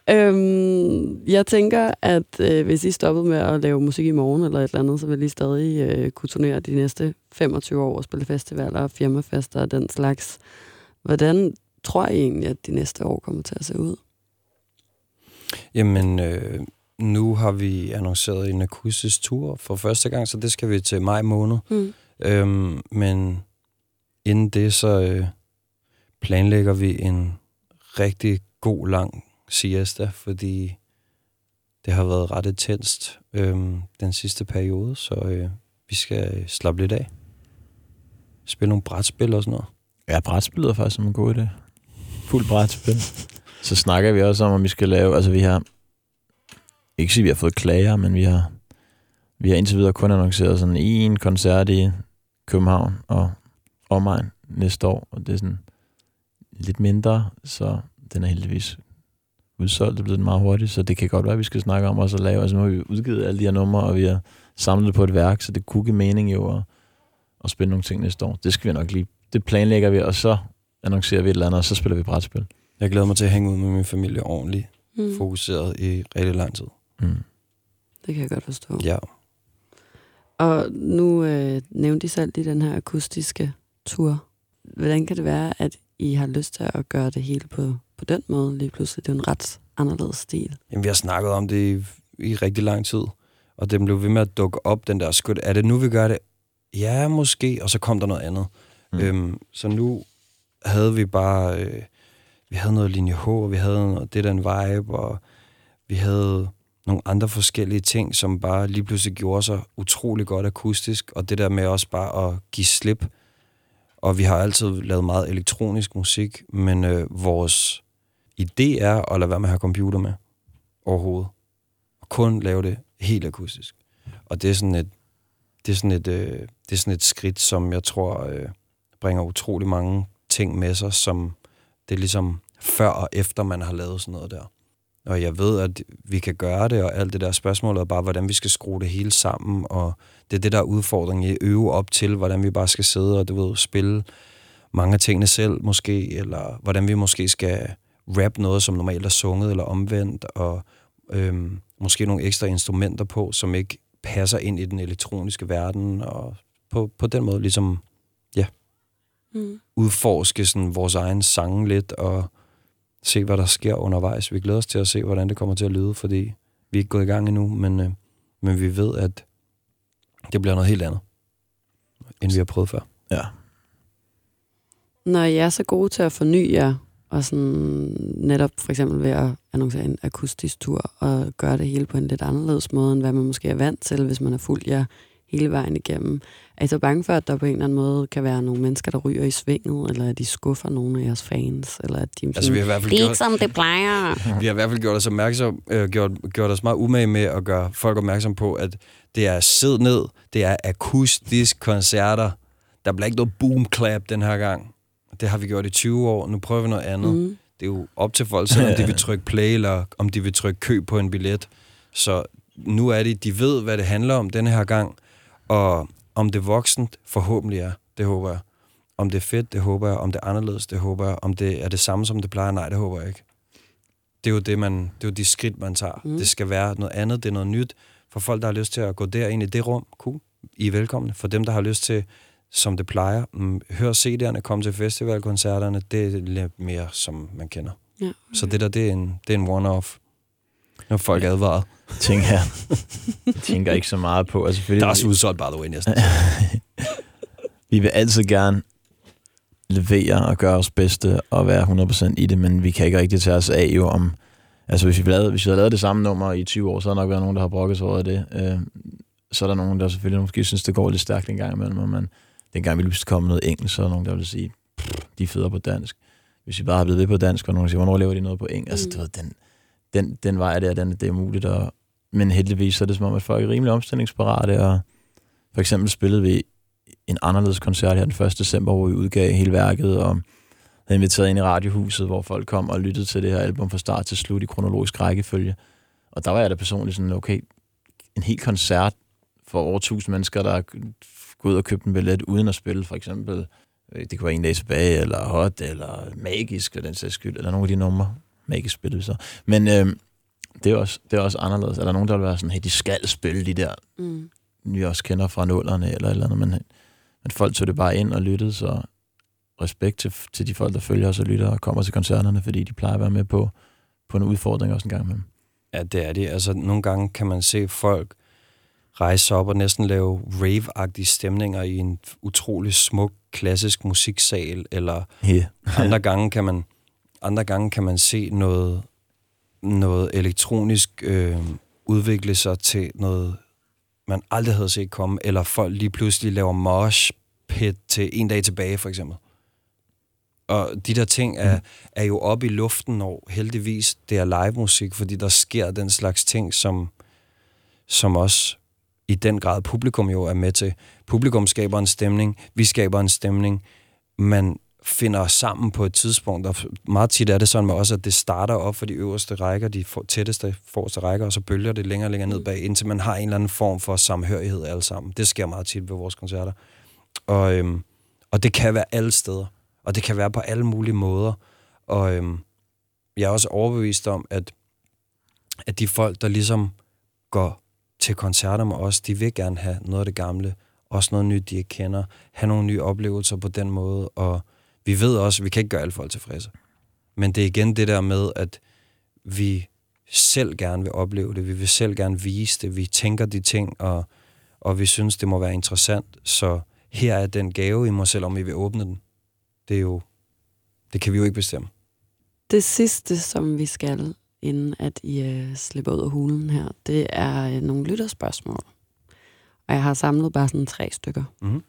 Ja. øhm, jeg tænker, at øh, hvis I stoppede med at lave musik i morgen eller et eller andet, så vil I stadig øh, kunne turnere de næste 25 år og spille festivaler og firmafester og den slags. Hvordan tror I egentlig, at de næste år kommer til at se ud? Jamen, øh, nu har vi annonceret en akustisk tur for første gang, så det skal vi til maj måned. Mm. Øhm, men inden det, så øh, planlægger vi en rigtig god lang siesta, fordi det har været ret intenst øh, den sidste periode, så øh, vi skal øh, slappe lidt af. Spille nogle brætspil og sådan noget. Ja, brætspil er faktisk som en god idé. Fuld brætspil. Så snakker vi også om, om vi skal lave... Altså, vi har... Ikke sige, vi har fået klager, men vi har, vi har indtil videre kun annonceret sådan en koncert i København og omegn næste år, og det er sådan lidt mindre, så den er heldigvis udsolgt. Det er blevet meget hurtigt, så det kan godt være, at vi skal snakke om også at lave. Altså nu har vi udgivet alle de her numre, og vi har samlet det på et værk, så det kunne give mening jo at, at spille nogle ting næste år. Det skal vi nok lige... Det planlægger vi, og så annoncerer vi et eller andet, og så spiller vi brætspil. Jeg glæder mig til at hænge ud med min familie ordentligt, Mm. fokuseret i rigtig lang tid. Mm. Det kan jeg godt forstå. Ja. Og nu øh, nævnte I selv i den her akustiske tur. Hvordan kan det være, at I har lyst til at gøre det hele på, på den måde lige pludselig? Det er jo en ret anderledes stil. Jamen, vi har snakket om det i, i rigtig lang tid, og den blev ved med at dukke op, den der skud. Er det nu, vi gør det? Ja, måske. Og så kom der noget andet. Mm. Mm. Øhm, så nu havde vi bare... Øh, vi havde noget linje H, og vi havde noget, det der en vibe, og vi havde nogle andre forskellige ting, som bare lige pludselig gjorde sig utrolig godt akustisk, og det der med også bare at give slip. Og vi har altid lavet meget elektronisk musik, men øh, vores idé er at lade være med at have computer med overhovedet. Og kun lave det helt akustisk. Og det er sådan et, det er sådan et, øh, det er sådan et skridt, som jeg tror øh, bringer utrolig mange ting med sig, som det er ligesom før og efter, man har lavet sådan noget der. Og jeg ved, at vi kan gøre det, og alt det der spørgsmål er bare, hvordan vi skal skrue det hele sammen, og det er det, der er udfordringen i øve op til, hvordan vi bare skal sidde og, du ved, spille mange af tingene selv måske, eller hvordan vi måske skal rap noget, som normalt er sunget eller omvendt, og øhm, måske nogle ekstra instrumenter på, som ikke passer ind i den elektroniske verden, og på, på den måde ligesom Mm. udforske sådan vores egen sange lidt, og se, hvad der sker undervejs. Vi glæder os til at se, hvordan det kommer til at lyde, fordi vi er ikke gået i gang endnu, men, øh, men vi ved, at det bliver noget helt andet, end vi har prøvet før. Ja. Når I er så gode til at forny jer, og sådan netop for eksempel ved at annoncere en akustisk tur, og gøre det hele på en lidt anderledes måde, end hvad man måske er vant til, hvis man har fulgt jer hele vejen igennem. Er I så bange for, at der på en eller anden måde kan være nogle mennesker, der ryger i svinget, eller at de skuffer nogle af jeres fans, eller at de Altså, vi har i hvert fald det er gjort- ikke som det plejer. Vi har i hvert fald gjort os, opmærksom, øh, gjort, gjort os meget umage med at gøre folk opmærksom på, at det er sid ned, det er akustisk koncerter. Der bliver ikke noget boom clap den her gang. Det har vi gjort i 20 år, nu prøver vi noget andet. Mm. Det er jo op til folk selv, om de vil <laughs> trykke play, eller om de vil trykke kø på en billet. Så nu er det, de ved, hvad det handler om den her gang, og om det voksent, forhåbentlig er, det håber jeg. Om det er fedt, det håber jeg. Om det er anderledes, det håber jeg. Om det er det samme, som det plejer, nej, det håber jeg ikke. Det er jo, det, man, det er jo de skridt, man tager. Mm. Det skal være noget andet, det er noget nyt. For folk, der har lyst til at gå derind i det rum, cool, I er velkomne. For dem, der har lyst til, som det plejer, mm, hør CD'erne, kom til festivalkoncerterne, det er lidt mere, som man kender. Ja. Så det der, det er en, det er en one-off. Nu er folk advaret. tænker jeg. tænker ikke så meget på. Altså, selvfølgelig, Der er også udsolgt, by the way, næsten. <laughs> vi vil altid gerne levere og gøre os bedste og være 100% i det, men vi kan ikke rigtig tage os af jo om... Altså hvis vi, lavede, hvis vi havde lavet det samme nummer i 20 år, så har der nok været nogen, der har brokket sig over det. Øh, så er der nogen, der selvfølgelig måske synes, det går lidt stærkt en gang imellem, man, dengang vi pludselig kom noget engelsk, så er der nogen, der vil sige, "Pff, de er federe på dansk. Hvis vi bare har blevet ved på dansk, og nogen siger, hvornår laver de noget på engelsk? Altså, Mm. du ved, den, den, den vej der, den, det er muligt. Og, men heldigvis så er det som om, at folk er rimelig omstillingsparate, og for eksempel spillede vi en anderledes koncert her den 1. december, hvor vi udgav hele værket, og havde inviteret ind i radiohuset, hvor folk kom og lyttede til det her album fra start til slut i kronologisk rækkefølge. Og der var jeg da personligt sådan, okay, en hel koncert for over 1000 mennesker, der er gået ud og købt en billet uden at spille, for eksempel, øh, det kunne være en dag tilbage, eller hot, eller magisk, for den sags skyld, eller nogle af de numre. Magisk vi så. Men øh, det, er også, det er også anderledes. Er der nogen, der vil være sådan, hey, de skal spille de der Mm. vi også kender fra nullerne eller et eller andet, men, men folk tog det bare ind og lyttede, så respekt til, til de folk, der følger os og lytter og kommer til koncerterne, fordi de plejer at være med på, på en udfordring også en gang imellem. Ja, det er det. Altså, nogle gange kan man se folk rejse op og næsten lave rave-agtige stemninger i en utrolig smuk, klassisk musiksal, eller Yeah. andre gange kan man andre gange kan man se noget noget elektronisk øh, udvikle sig til noget man aldrig havde set komme, eller folk lige pludselig laver mosh pit til en dag tilbage, for eksempel. Og de der ting er, er jo oppe i luften, når heldigvis det er live musik, fordi der sker den slags ting, som, som også i den grad publikum jo er med til. Publikum skaber en stemning, vi skaber en stemning, man finder sammen på et tidspunkt, og meget tit er det sådan med også, at det starter op for de øverste rækker, de for, tætteste forreste rækker, og så bølger det længere og længere ned bag, indtil man har en eller anden form for samhørighed alle sammen. Det sker meget tit ved vores koncerter. Og, øhm, og det kan være alle steder, og det kan være på alle mulige måder. Og øhm, jeg er også overbevist om, at, at de folk, der ligesom går til koncerter med os, de vil gerne have noget af det gamle, også noget nyt, de ikke kender, have nogle nye oplevelser på den måde, og vi ved også, at vi kan ikke gøre alle folk tilfredse. Men det er igen det der med, at vi selv gerne vil opleve det, vi vil selv gerne vise det, vi tænker de ting, og, og vi synes, det må være interessant, så her er den gave i mig selv, om I vil åbne den. Det er jo, det kan vi jo ikke bestemme. Det sidste, som vi skal, inden at I øh, slipper ud af hulen her, det er øh, nogle lytterspørgsmål. Og jeg har samlet bare sådan tre stykker. Mhm.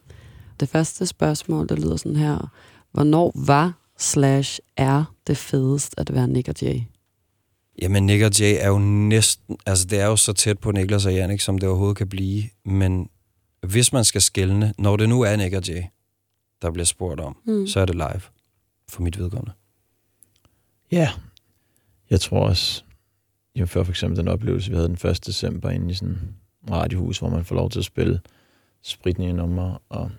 Det første spørgsmål, der lyder sådan her. Hvornår var slash er det fedest at være Nick og Jay? Jamen, Nick og Jay er jo næsten... Altså, det er jo så tæt på Niklas og Jannik, som det overhovedet kan blive. Men hvis man skal skælne, når det nu er Nick og Jay, der bliver spurgt om, Mm. så er det live, for mit vedkommende. Ja, jeg tror også, jo før for eksempel den oplevelse, vi havde den 1. december inde i sådan radiohus, hvor man får lov til at spille spritnye numre, og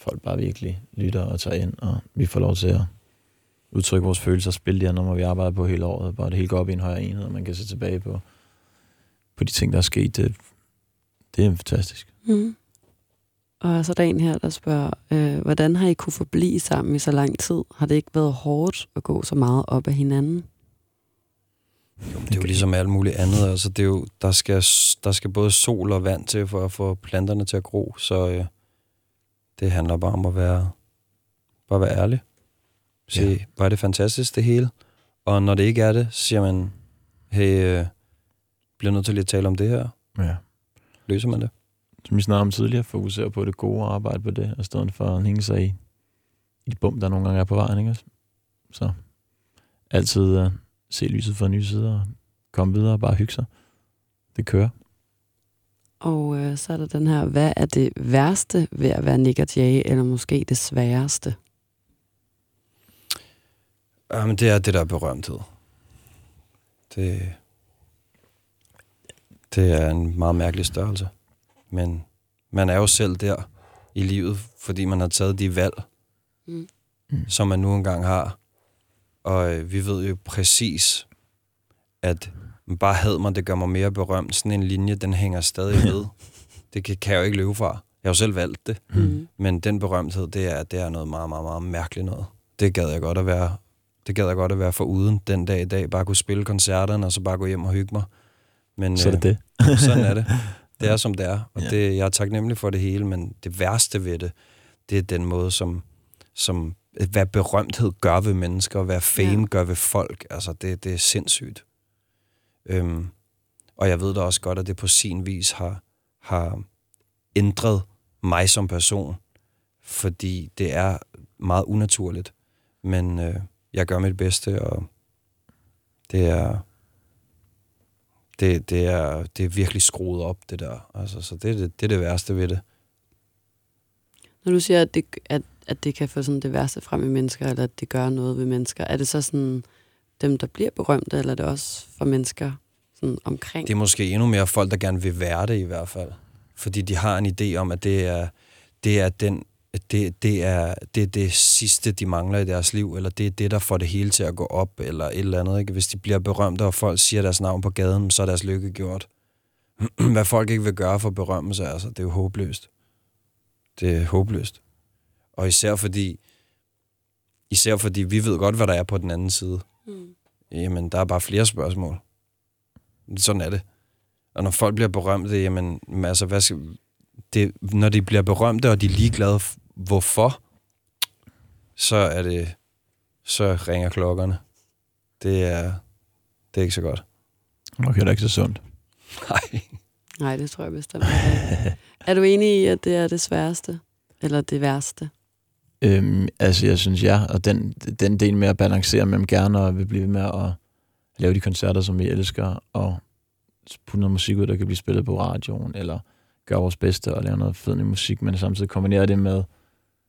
folk bare virkelig lytter og tager ind, og vi får lov til at udtrykke vores følelser og spille de her numre, vi arbejder på hele året, bare det hele går op i en højere enhed, og man kan se tilbage på, på de ting, der er sket. Det, det er fantastisk. Mm. Og så er der en her, der spørger, øh, hvordan har I kunne forblive sammen i så lang tid? Har det ikke været hårdt at gå så meget op af hinanden? Jo, det er jo ligesom alt muligt andet. Altså, det er jo, der, skal, der skal både sol og vand til for at få planterne til at gro, så øh, det handler bare om at være, bare være ærlig. Se, Ja. hvor er det fantastisk det hele. Og når det ikke er det, så siger man, hey, øh, bliver nødt til lige at tale om det her. Ja. Løser man det? som vi snakkede om tidligere, fokusere på det gode og arbejde på det, i stedet for at hænge sig i, i de bum, der nogle gange er på vejen. Ikke? Så altid uh, se lyset fra nye sider og komme videre og bare hygge sig. Det kører. Og øh, så er der den her, hvad er det værste ved at være Nick Jay, eller måske det sværeste? Jamen, det er det der berømthed. Det, det er en meget mærkelig størrelse. Men man er jo selv der i livet, fordi man har taget de valg, mm. som man nu engang har. Og øh, vi ved jo præcis, at bare havde man, det gør mig mere berømt. Sådan en linje, den hænger stadig <laughs> med. Det kan, kan jeg jo ikke løbe fra. Jeg har jo selv valgt det. Mm. Men den berømthed, det er, det er noget meget, meget, meget mærkeligt noget. Det gad jeg godt at være det gad jeg godt at være for uden den dag i dag. Bare kunne spille koncerterne, og så bare gå hjem og hygge mig. Men, så er det øh, det. sådan er det. Det er, som det er. Og ja. det, jeg er taknemmelig for det hele, men det værste ved det, det er den måde, som, som hvad berømthed gør ved mennesker, og hvad fame ja. gør ved folk. Altså, det, det er sindssygt. Øhm, og jeg ved da også godt, at det på sin vis har, har ændret mig som person, fordi det er meget unaturligt. Men øh, jeg gør mit bedste, og det er, det, det er, det er virkelig skruet op, det der. Altså, så det, det, det er det værste ved det. Når du siger, at det, at, at det kan få sådan det værste frem i mennesker, eller at det gør noget ved mennesker, er det så sådan dem, der bliver berømte, eller er det også for mennesker sådan omkring? Det er måske endnu mere folk, der gerne vil være det i hvert fald. Fordi de har en idé om, at det er, det er den det, det, er, det er det sidste, de mangler i deres liv, eller det er det, der får det hele til at gå op, eller et eller andet. Ikke? Hvis de bliver berømte, og folk siger deres navn på gaden, så er deres lykke gjort. <clears throat> Hvad folk ikke vil gøre for berømmelse, altså, det er jo håbløst. Det er håbløst. Og især fordi, især fordi vi ved godt, hvad der er på den anden side. Mm. Jamen, der er bare flere spørgsmål. Sådan er det. Og når folk bliver berømte, jamen, altså, hvad skal, det, når de bliver berømte, og de er ligeglade hvorfor, så er det, så ringer klokkerne. Det er, det er ikke så godt. Okay, det er ikke så sundt. Nej. Nej, det tror jeg bestemt ikke. er du enig i, at det er det sværeste? Eller det værste? Øhm, altså, jeg synes ja, og den, den del med at balancere mellem gerne og vil blive med at lave de koncerter, som vi elsker, og putte noget musik ud, der kan blive spillet på radioen, eller gøre vores bedste og lave noget fed ny musik, men samtidig kombinere det med,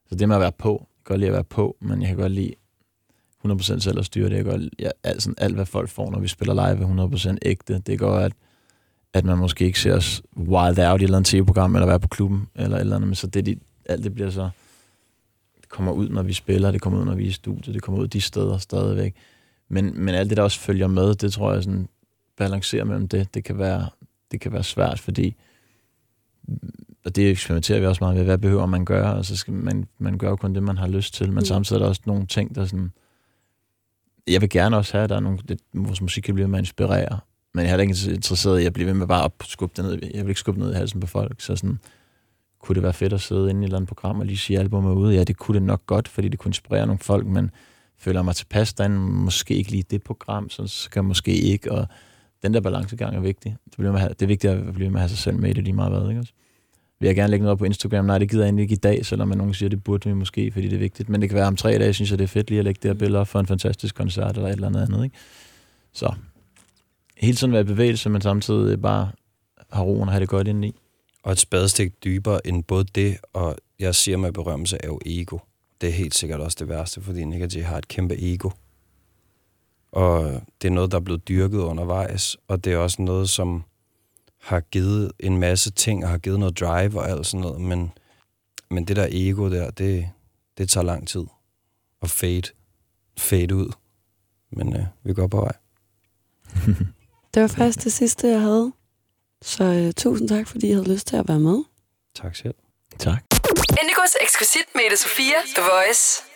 så det med at være på, jeg kan godt lide at være på, men jeg kan godt lide 100% selv at styre det. Jeg kan godt, jeg, alt, sådan, alt, hvad folk får, når vi spiller live, er 100% ægte. Det gør, at, at man måske ikke ser os wild out i et eller andet tv-program, eller være på klubben, eller et eller andet, men så det, de, alt det bliver så, kommer ud, når vi spiller, det kommer ud, når vi er i studiet, det kommer ud de steder stadigvæk. Men, men alt det, der også følger med, det tror jeg sådan, balancerer mellem det, det kan være, det kan være svært, fordi og det eksperimenterer vi også meget ved, hvad behøver man gøre, og så skal man, man gøre kun det, man har lyst til, men mm. samtidig er der også nogle ting, der sådan, jeg vil gerne også have, at der er nogle, det, vores musik kan blive med at inspirere, men jeg er ikke interesseret i at blive ved med bare at skubbe det ned, jeg vil ikke skubbe ned i halsen på folk, så sådan, kunne det være fedt at sidde inde i et eller andet program og lige sige albumet ude? Ja, det kunne det nok godt, fordi det kunne inspirere nogle folk, men føler mig tilpas derinde, måske ikke lige det program, så skal jeg måske ikke, og den der balancegang er vigtig. Det, bliver med have, det er vigtigt at blive med at have sig selv med i det lige meget hvad, ikke også? Vil jeg gerne lægge noget op på Instagram? Nej, det gider jeg egentlig ikke i dag, selvom man nogen siger, det burde vi måske, fordi det er vigtigt. Men det kan være om tre dage, synes jeg, det er fedt lige at lægge det her billede op for en fantastisk koncert eller et eller andet andet, ikke? Så hele tiden være i bevægelse, men samtidig bare have roen og have det godt indeni. Og et spadestik dybere end både det, og jeg siger med berømmelse, er jo ego. Det er helt sikkert også det værste, fordi Nick har et kæmpe ego. Og det er noget, der er blevet dyrket undervejs, og det er også noget, som har givet en masse ting, og har givet noget drive og alt sådan noget, men, men det der ego der, det, det tager lang tid at fade, fade ud. Men øh, vi går på vej. <laughs> det var faktisk det sidste, jeg havde. Så øh, tusind tak, fordi I havde lyst til at være med. Tak selv. Tak. Indigos eksklusit med Sofia The Voice.